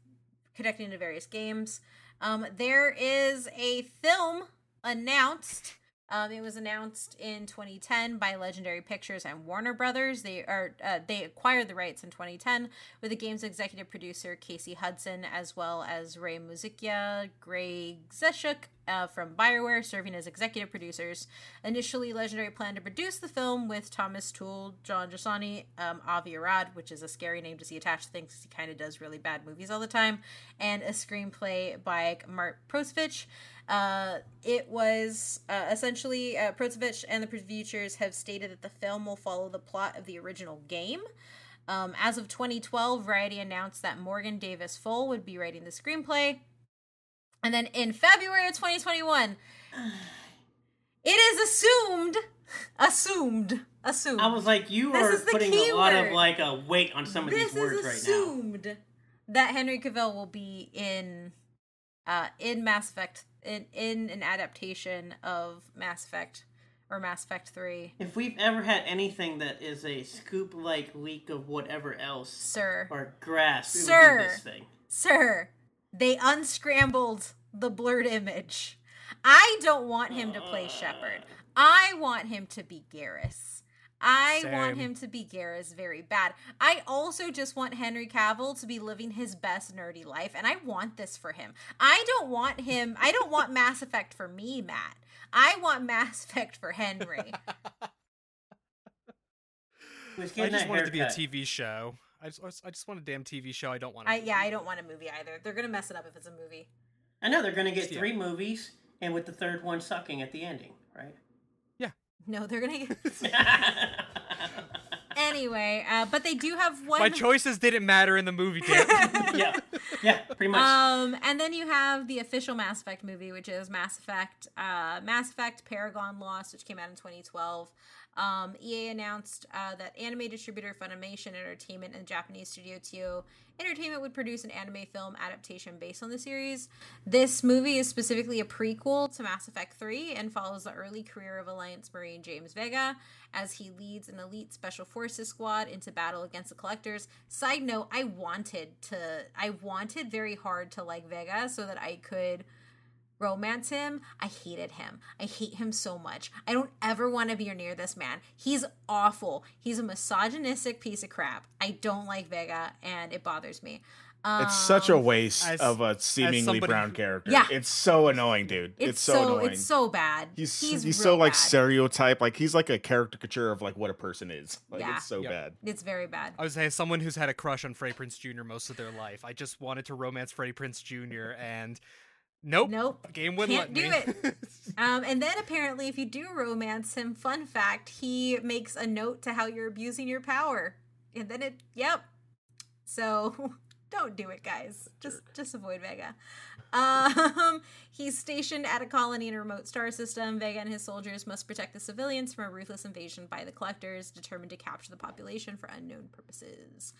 Speaker 1: connecting to various games. Um, there is a film announced um, it was announced in 2010 by Legendary Pictures and Warner Brothers. They are uh, they acquired the rights in 2010 with the game's executive producer Casey Hudson, as well as Ray Muzyka, Greg Zeschuk uh, from Bioware, serving as executive producers. Initially, Legendary planned to produce the film with Thomas Tull, Jon Jashni, um, Avi Arad, which is a scary name to see attached to things because he kind of does really bad movies all the time, and a screenplay by Mark Protosevich. Uh, it was uh, essentially uh, and the producers have stated that the film will follow the plot of the original game. Um, as of 2012, Variety announced that Morgan Davis Foehl would be writing the screenplay. And then in February of 2021, it is assumed, assumed, assumed.
Speaker 3: I was like, you are putting a lot of like a weight on some of this these words right now. assumed
Speaker 1: that Henry Cavill will be in, uh, in Mass Effect in in an adaptation of Mass Effect or Mass Effect 3.
Speaker 3: If we've ever had anything that is a scoop like leak of whatever else,
Speaker 1: sir,
Speaker 3: or grass,
Speaker 1: sir, thing Sir, they unscrambled the blurred image. I don't want him to play. Shepard. I want him to be Garrus. I Same. want him to be Garrus very bad. I also just want Henry Cavill to be living his best nerdy life, and I want this for him. I don't want him. I don't want Mass Effect for me, Matt. I want Mass Effect for Henry.
Speaker 4: I just want it to be a TV show. I just, I just want a damn TV show. I don't want.
Speaker 1: I, yeah, I don't want a movie either. They're gonna mess it up if it's a movie.
Speaker 3: I know they're gonna get three movies, and with the third one sucking at the ending, right? Yeah.
Speaker 1: No, they're gonna get. anyway, uh, but they do have one.
Speaker 4: My choices didn't matter in the movie.
Speaker 3: yeah, yeah, pretty much.
Speaker 1: Um, and then you have the official Mass Effect movie, which is Mass Effect, uh, Mass Effect Paragon Lost, which came out in 2012. Um, EA announced uh, that anime distributor Funimation Entertainment and Japanese studio TO Entertainment would produce an anime film adaptation based on the series. This movie is specifically a prequel to Mass Effect 3 and follows the early career of Alliance Marine James Vega as he leads an elite special forces squad into battle against the collectors. Side note, I wanted to I wanted very hard to like Vega so that I could romance him, I hated him. I hate him so much. I don't ever want to be near this man. He's awful. He's a misogynistic piece of crap. I don't like Vega, and it bothers me.
Speaker 2: Um, it's such a um, waste as, of a seemingly somebody, brown character. Yeah, it's so annoying, dude. It's, it's so, so, annoying.
Speaker 1: It's so bad.
Speaker 2: He's he's, he's so like bad. stereotype. Like he's like a caricature of like what a person is. Like yeah. it's so yep. bad.
Speaker 1: It's very bad.
Speaker 4: I was saying, someone who's had a crush on Freddie Prinze Jr. most of their life. I just wanted to romance Freddie Prinze Jr. and Nope.
Speaker 1: Nope.
Speaker 4: Game wouldn't
Speaker 1: Can't do it. um, and then apparently, if you do romance him, fun fact, he makes a note to how you're abusing your power, and then it. Yep. So don't do it, guys. Just just avoid Vega. Um, he's stationed at a colony in a remote star system. Vega and his soldiers must protect the civilians from a ruthless invasion by the collectors, determined to capture the population for unknown purposes.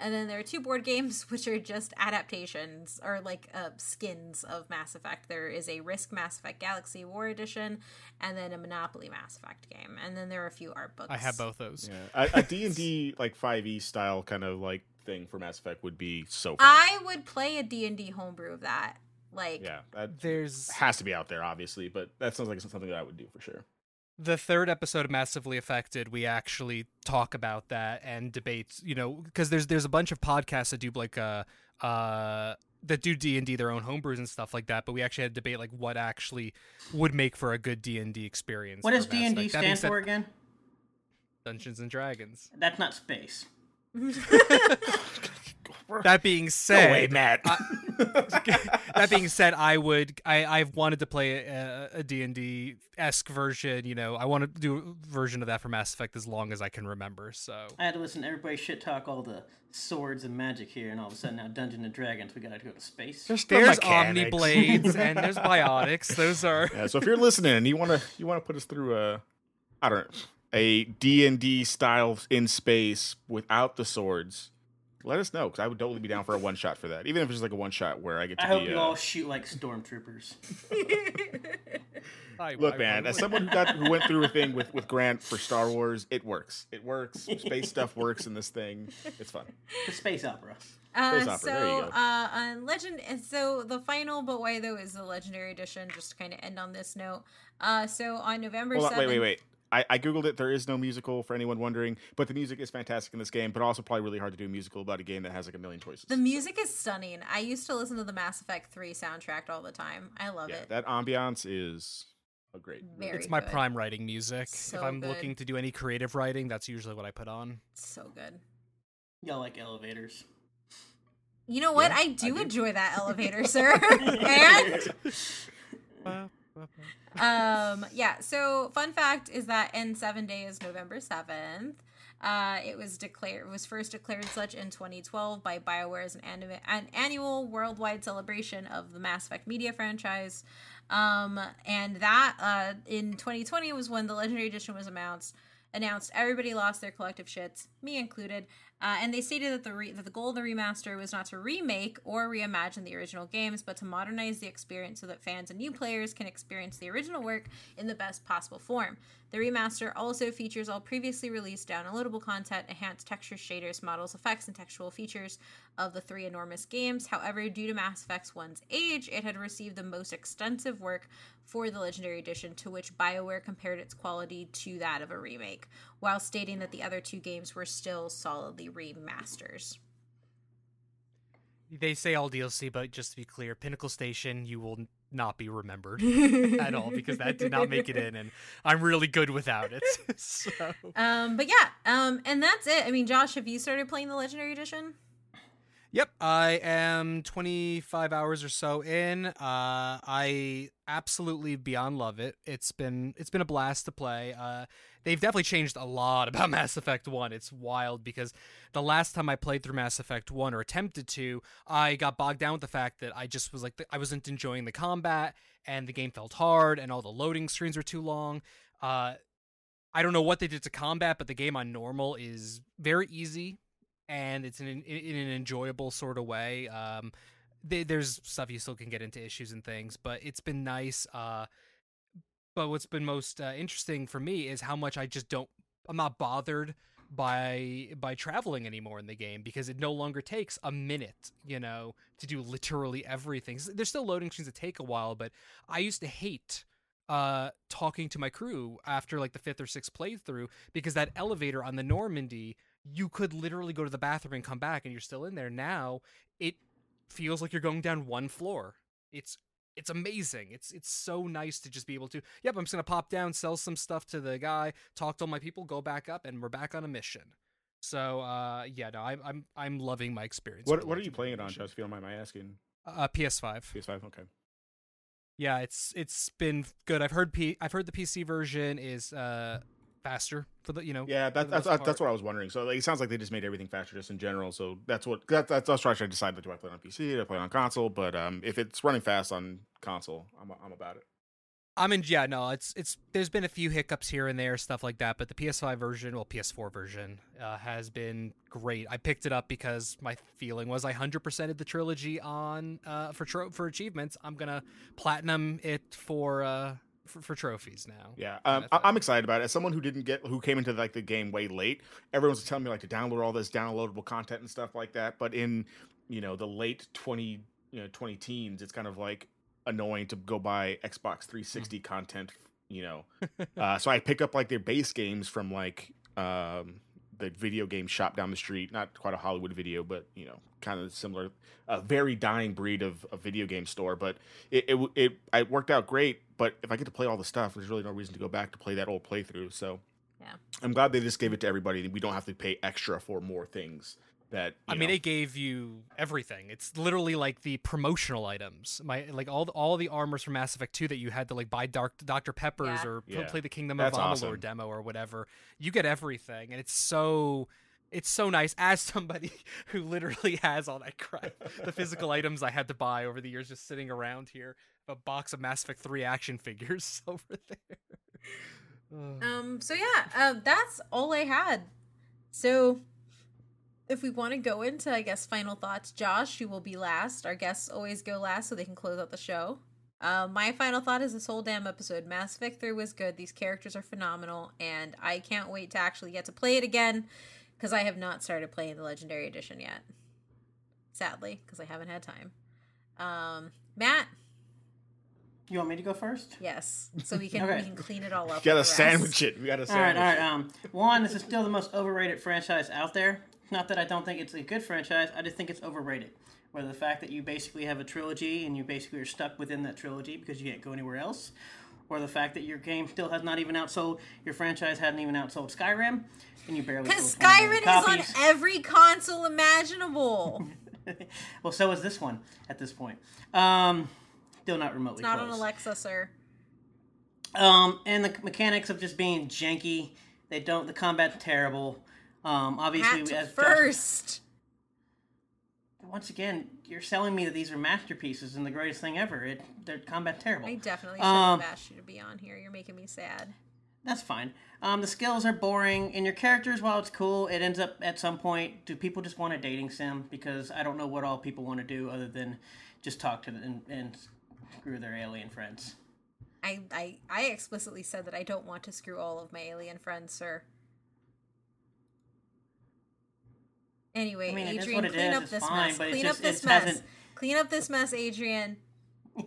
Speaker 1: And then there are two board games which are just adaptations or like uh, skins of Mass Effect. There is a Risk Mass Effect Galaxy War Edition, and then a Monopoly Mass Effect game. And then there are a few art books.
Speaker 4: I have both those.
Speaker 2: Yeah, a D and D like Five E style kind of like thing for Mass Effect would be so. Fun.
Speaker 1: I would play a D and D homebrew of that. Like,
Speaker 2: yeah, that
Speaker 4: there's
Speaker 2: has to be out there, obviously, but that sounds like something that I would do for sure
Speaker 4: the third episode of massively affected we actually talk about that and debate you know because there's there's a bunch of podcasts that do like uh uh that do d&d their own homebrews and stuff like that but we actually had to debate like what actually would make for a good d&d experience
Speaker 3: what does d&d stand for again?
Speaker 4: Dungeons and dragons.
Speaker 3: That's not space
Speaker 4: that being said
Speaker 2: no way, matt
Speaker 4: I, that being said, I would I I've wanted to play a D and D esque version. You know, I want to do a version of that for Mass Effect as long as I can remember. So
Speaker 3: I had to listen to everybody shit talk all the swords and magic here, and all of a sudden now Dungeons and Dragons, we gotta go to space.
Speaker 4: There's, there's Omni Blades and there's Biotics. Those are
Speaker 2: yeah. So if you're listening and you wanna you wanna put us through a I don't know a D and D style in space without the swords let us know because I would totally be down for a one shot for that, even if it's just like a one shot where I get to.
Speaker 3: I
Speaker 2: be,
Speaker 3: hope you uh... all shoot like stormtroopers.
Speaker 2: Look, I, man, I, as someone who got who went through a thing with with Grant for Star Wars, it works. It works. Space stuff works in this thing. It's fun.
Speaker 3: The space opera.
Speaker 1: Uh, opera. So, uh, on Legend, and so the final, but why though, is the Legendary Edition. Just to kind of end on this note. Uh, so on November.
Speaker 2: Hold 7th, wait, wait, wait. I, I, googled it. There is no musical for anyone wondering, but the music is fantastic in this game. But also probably really hard to do a musical about a game that has like a million choices.
Speaker 1: The music is stunning. I used to listen to the Mass Effect Three soundtrack all the time. I love
Speaker 2: yeah,
Speaker 1: it.
Speaker 2: That ambiance is a great.
Speaker 1: Very
Speaker 4: it's my
Speaker 1: good.
Speaker 4: prime writing music.
Speaker 1: So
Speaker 4: if I'm
Speaker 1: good.
Speaker 4: looking to do any creative writing, that's usually what I put on.
Speaker 1: So good.
Speaker 3: Y'all like elevators.
Speaker 1: You know what? Yeah, I, do I do enjoy that elevator, sir. and uh, um, yeah. So, fun fact is that N7 Day is November seventh. Uh, it was declared it was first declared such in 2012 by BioWare as an, anim- an annual worldwide celebration of the Mass Effect media franchise. Um, and that uh, in 2020 was when the Legendary Edition was announced. Announced everybody lost their collective shits, me included, uh, and they stated that the re- that the goal of the remaster was not to remake or reimagine the original games, but to modernize the experience so that fans and new players can experience the original work in the best possible form. The remaster also features all previously released downloadable content, enhanced textures, shaders, models, effects, and textual features of the three enormous games. However, due to Mass Effect 1's age, it had received the most extensive work for the Legendary Edition, to which BioWare compared its quality to that of a remake, while stating that the other two games were still solidly remasters.
Speaker 4: They say all DLC, but just to be clear, Pinnacle Station, you will not be remembered at all because that did not make it in, and I'm really good without it. so.
Speaker 1: Um, but yeah, um, and that's it. I mean, Josh, have you started playing the Legendary Edition?
Speaker 4: Yep, I am 25 hours or so in. Uh, I absolutely beyond love it. It's been it's been a blast to play. Uh, they've definitely changed a lot about Mass Effect 1. It's wild because the last time I played through Mass Effect 1 or attempted to, I got bogged down with the fact that I just was like I wasn't enjoying the combat and the game felt hard and all the loading screens were too long. Uh, I don't know what they did to combat, but the game on normal is very easy and it's in an, in an enjoyable sort of way. Um, they, there's stuff you still can get into issues and things, but it's been nice. Uh, but what's been most uh, interesting for me is how much I just don't. I'm not bothered by by traveling anymore in the game because it no longer takes a minute, you know, to do literally everything. There's still loading screens that take a while, but I used to hate uh talking to my crew after like the fifth or sixth playthrough because that elevator on the Normandy you could literally go to the bathroom and come back and you're still in there. Now it feels like you're going down one floor. It's it's amazing. It's it's so nice to just be able to. Yep, I'm just gonna pop down, sell some stuff to the guy, talk to all my people, go back up, and we're back on a mission. So uh, yeah, no, I'm I'm I'm loving my experience.
Speaker 2: What what are you playing it on, Just If you don't mind my asking.
Speaker 4: Uh, PS5.
Speaker 2: PS5, okay.
Speaker 4: Yeah, it's it's been good. I've heard P I've heard the PC version is uh faster for the you know.
Speaker 2: Yeah, that, that's that's, that's what I was wondering. So like, it sounds like they just made everything faster just in general. So that's what that, that's that's why I decided do I play on PC, do I play it on console. But um, if it's running fast on console, I'm I'm about it.
Speaker 4: I'm in yeah no it's it's there's been a few hiccups here and there stuff like that but the PS5 version well PS4 version uh, has been great I picked it up because my feeling was I 100%ed the trilogy on uh, for tro- for achievements I'm gonna platinum it for uh, for, for trophies now.
Speaker 2: Yeah, um, I, am excited about it. As someone who didn't get who came into like the game way late, everyone's telling me like to download all this downloadable content and stuff like that. But in you know the late 20 you know 20 teens, it's kind of like annoying to go buy Xbox 360 mm. content. You know, uh, so I picked up like their base games from like um, the video game shop down the street. Not quite a Hollywood video, but you know, kind of similar. A very dying breed of a video game store, but it, it it it worked out great. But if I get to play all the stuff, there's really no reason to go back to play that old playthrough. So
Speaker 1: yeah,
Speaker 2: I'm glad they just gave it to everybody. We don't have to pay extra for more things that
Speaker 4: I
Speaker 2: know.
Speaker 4: mean, it gave you everything. It's literally like the promotional items. My like all the, all the armors from Mass Effect 2 that you had to like buy Dark Dr Peppers
Speaker 1: Yeah.
Speaker 4: or
Speaker 2: Yeah.
Speaker 4: play the Kingdom
Speaker 2: That's
Speaker 4: of Amalur
Speaker 2: awesome.
Speaker 4: demo or whatever. You get everything, and it's so it's so nice. As somebody who literally has all that crap, the physical items I had to buy over the years, just sitting around here, a box of Mass Effect 3 action figures over there.
Speaker 1: Um. So yeah. Um. That's all I had. So, if we want to go into, I guess, final thoughts, Josh, you will be last. Our guests always go last, so they can close out the show. Uh, my final thought is this whole damn episode. Mass Effect 3 was good. These characters are phenomenal, and I can't wait to actually get to play it again because I have not started playing the Legendary Edition yet. Sadly, because I haven't had time. Um, Matt,
Speaker 3: You want me to go first?
Speaker 1: yes, so we can
Speaker 3: Okay.
Speaker 1: we can clean it all up.
Speaker 2: We gotta sandwich it. We gotta
Speaker 3: All right,
Speaker 2: sandwich
Speaker 3: all right.
Speaker 2: it.
Speaker 3: Um, one, this is still the most overrated franchise out there. Not that I don't think it's a good franchise. I just think it's overrated. Whether the fact that you basically have a trilogy and you basically are stuck within that trilogy because you can't go anywhere else, or the fact that your game still has not even outsold, your franchise hadn't even outsold Skyrim, and you barely.
Speaker 1: Because Skyrim is on every console imaginable.
Speaker 3: well, so is this one at this point. Um, still not remotely
Speaker 1: It's not
Speaker 3: close.
Speaker 1: on Alexa, sir.
Speaker 3: Um, and the mechanics of just being janky. They don't. The combat's terrible. Um, obviously,
Speaker 1: Hat
Speaker 3: as Josh-
Speaker 1: first.
Speaker 3: once again, you're selling me that these are masterpieces and the greatest thing ever. It their combat terrible.
Speaker 1: I definitely shouldn't
Speaker 3: Um,
Speaker 1: have asked you to be on here. You're making me sad.
Speaker 3: That's fine. Um, the skills are boring, and your characters, while it's cool, it ends up at some point. Do people just want a dating sim? Because I don't know what all people want to do other than just talk to them and, and screw their alien friends.
Speaker 1: I, I I explicitly said that I don't want to screw all of my alien friends, sir. Anyway,
Speaker 3: I mean,
Speaker 1: Adrian, clean
Speaker 3: is,
Speaker 1: up
Speaker 3: it's
Speaker 1: this
Speaker 3: fine,
Speaker 1: mess. Clean
Speaker 3: just-
Speaker 1: up this mess.
Speaker 3: hasn't-
Speaker 1: Clean up this mess, Adrian.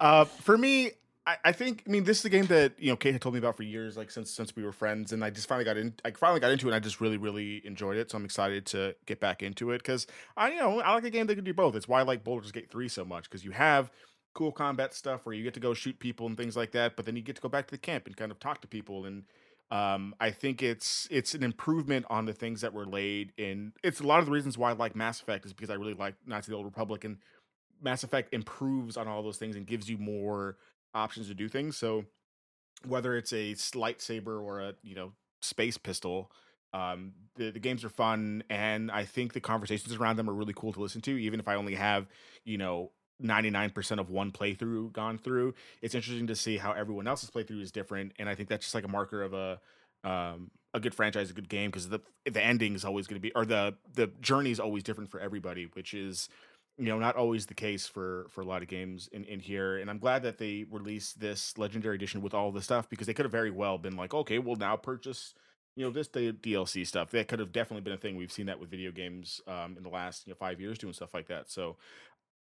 Speaker 2: Uh, for me, I, I think I mean this is a game that you know Kate had told me about for years, like since since we were friends, and I just finally got in. I finally got into it. and I just really really enjoyed it, so I'm excited to get back into it because I you know I like a game that can do both. It's why I like Baldur's Gate three so much because you have cool combat stuff where you get to go shoot people and things like that, but then you get to go back to the camp and kind of talk to people and. Um, I think it's it's an improvement on the things that were laid in. It's a lot of the reasons why I like Mass Effect is because I really like Knights of the Old Republic and Mass Effect improves on all those things and gives you more options to do things. So whether it's a lightsaber or a you know space pistol, um, the the games are fun, and I think the conversations around them are really cool to listen to. Even if I only have you know. 99% of one playthrough gone through. It's interesting to see how everyone else's playthrough is different and i think that's just like a marker of a um a good franchise a good game because the the ending is always going to be or the the journey is always different for everybody which is you know not always the case for for a lot of games in in here and i'm glad that they released this legendary edition with all the stuff because they could have very well been like okay we'll now purchase you know this the dlc stuff. That could have definitely been a thing. We've seen that with video games um in the last you know five years doing stuff like that so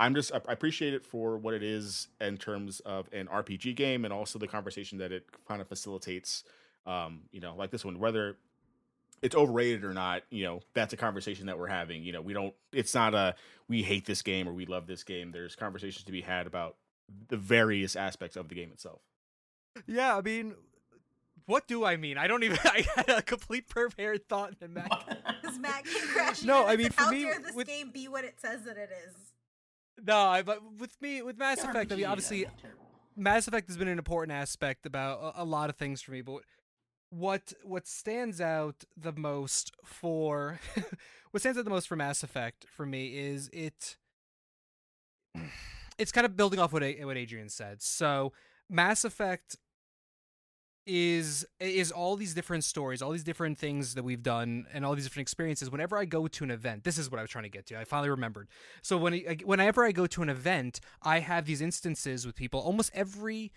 Speaker 2: i'm just i I appreciate it for what it is in terms of an rpg game and also the conversation that it kind of facilitates um you know like this one whether it's overrated or not you know that's a conversation that we're having you know we don't it's not a we hate this game or we love this game there's conversations to be had about the various aspects of the game itself
Speaker 4: Yeah, I mean, what do I mean? I don't even. I had a complete prepared thought in Matt.
Speaker 1: Because Matt came crashing.
Speaker 4: No, I mean,
Speaker 1: said,
Speaker 4: for
Speaker 1: how
Speaker 4: me,
Speaker 1: dare this
Speaker 4: with-
Speaker 1: game be what it says that it is?
Speaker 4: No, I, but with me, with Mass Effect, I mean, obviously. Mass Effect has been an important aspect about a, a lot of things for me, but what what stands out the most for what stands out the most for Mass Effect for me is it it's kind of building off what what Adrian said. So Mass Effect is is all these different stories, all these different things that we've done, and all these different experiences. Whenever I go to an event, this is what I was trying to get to. I finally remembered. So when whenever I go to an event, I have these instances with people. Almost every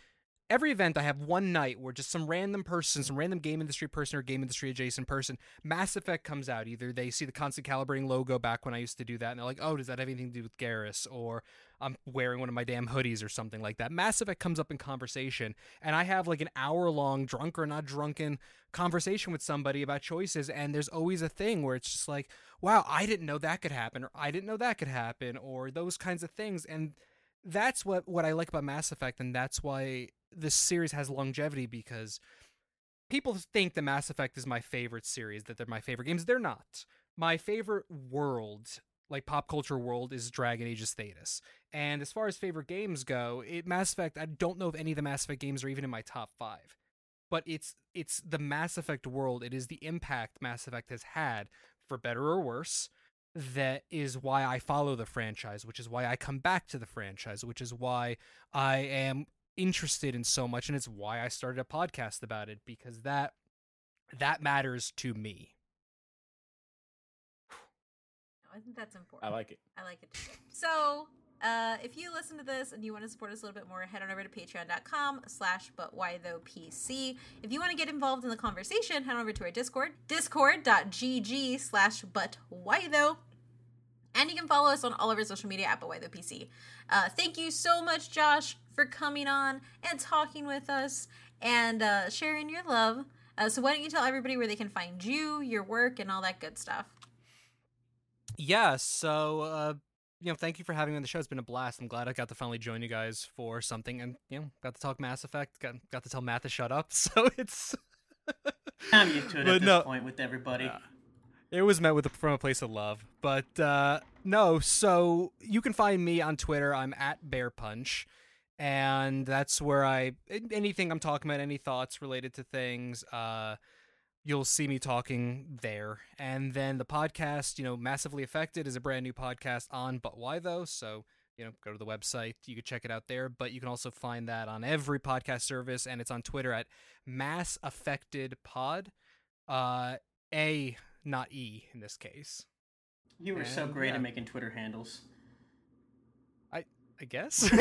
Speaker 4: every event, I have one night where just some random person, some random game industry person or game industry adjacent person, Mass Effect comes out. Either they see the constant calibrating logo back when I used to do that, and they're like, "Oh, does that have anything to do with Garrus?" Or I'm wearing one of my damn hoodies or something like that. Mass Effect comes up in conversation, and I have like an hour long drunk or not drunken conversation with somebody about choices, and there's always a thing where it's just like, wow, I didn't know that could happen, or I didn't know that could happen, or those kinds of things. And that's what, what I like about Mass Effect, and that's why this series has longevity because people think that Mass Effect is my favorite series, that they're my favorite games. They're not. my favorite world, like pop culture world, is Dragon Age Thedas. And as far as favorite games go, it Mass Effect. I don't know if any of the Mass Effect games are even in my top five, but it's it's the Mass Effect world. It is the impact Mass Effect has had, for better or worse. That is why I follow the franchise, which is why I come back to the franchise, which is why I am interested in so much, and it's why I started a podcast about it because that that matters to me.
Speaker 1: I think that's important.
Speaker 2: I like it.
Speaker 1: I like it too. So, uh, if you listen to this and you want to support us a little bit more, head on over to patreon.com slash but why though PC. If you want to get involved in the conversation, head on over to our Discord, discord.gg slash but why though. And you can follow us on all of our social media at but why PC. Uh, thank you so much, Josh, for coming on and talking with us and uh, sharing your love. Uh, so why don't you tell everybody where they can find you, your work, and all that good stuff?
Speaker 4: Yeah, so uh, you know, thank you for having me on the show. It's been a blast. I'm glad I got to finally join you guys for something, and you know, got to talk Mass Effect. Got got to tell Matt to shut up. So it's
Speaker 3: I'm used to it but at this no, point with everybody.
Speaker 4: It was met with a, from a place of love, but uh, no. So you can find me on Twitter. I'm at Bear Punch, and that's where I anything I'm talking about, any thoughts related to things. Uh, you'll see me talking there. And then the podcast, you know, Massively Affected is a brand new podcast on But Why Though. So, you know, go to the website. You can check it out there. But you can also find that on every podcast service. And it's on Twitter at Mass Affected Pod. Uh, A, not E in this case.
Speaker 3: You were and, so great yeah. at making Twitter handles.
Speaker 4: I I guess.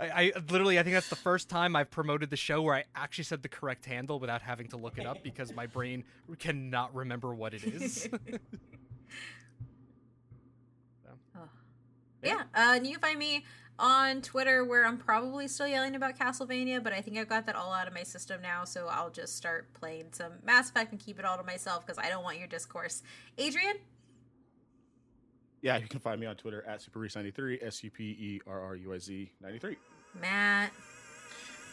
Speaker 4: I, I literally I think that's the first time I've promoted the show where I actually said the correct handle without having to look it up because my brain cannot remember what it is.
Speaker 1: so. oh. Yeah, uh, and you can find me on Twitter where I'm probably still yelling about Castlevania, but I think I've got that all out of my system now, so I'll just start playing some Mass Effect and keep it all to myself because I don't want your discourse. Adrian?
Speaker 2: Yeah, you can find me on Twitter at SuperRuiz93, S U P E R R U I Z 93.
Speaker 1: Matt.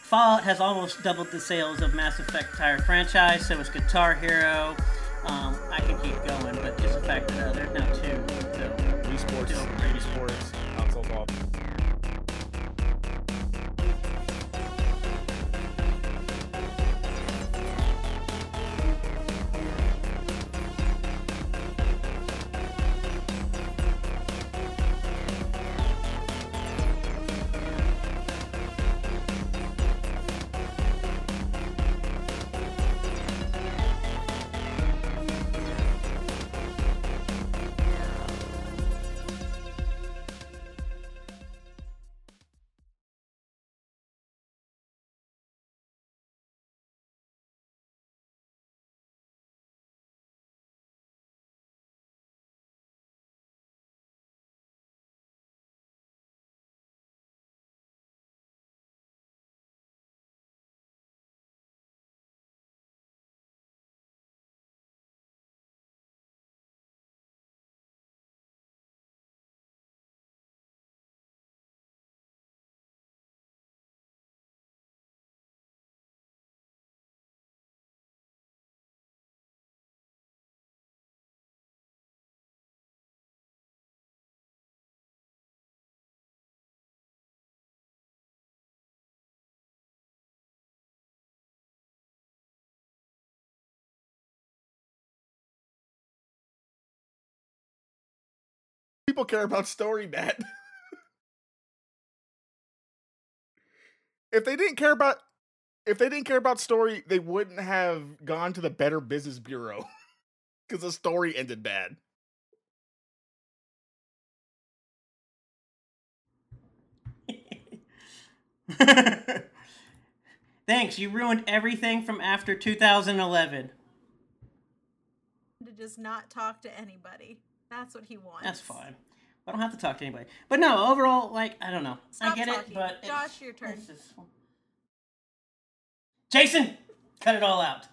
Speaker 3: Fallout has almost doubled the sales of Mass Effect entire franchise, so is Guitar Hero. Um, I can keep going, but just the fact that uh, there's now two. So,
Speaker 2: Wii Sports, Wii Sports, people care about story, Matt. if they didn't care about if they didn't care about story, they wouldn't have gone to the Better Business Bureau because the story ended bad.
Speaker 3: Thanks, you ruined everything from after 2011.
Speaker 1: To just not talk to anybody. That's what he wants.
Speaker 3: That's fine. I don't have to talk to anybody. But no, overall, like I don't know. Stop I get talking. it, but
Speaker 1: Josh, your turn.
Speaker 3: Just... Jason, cut it all out.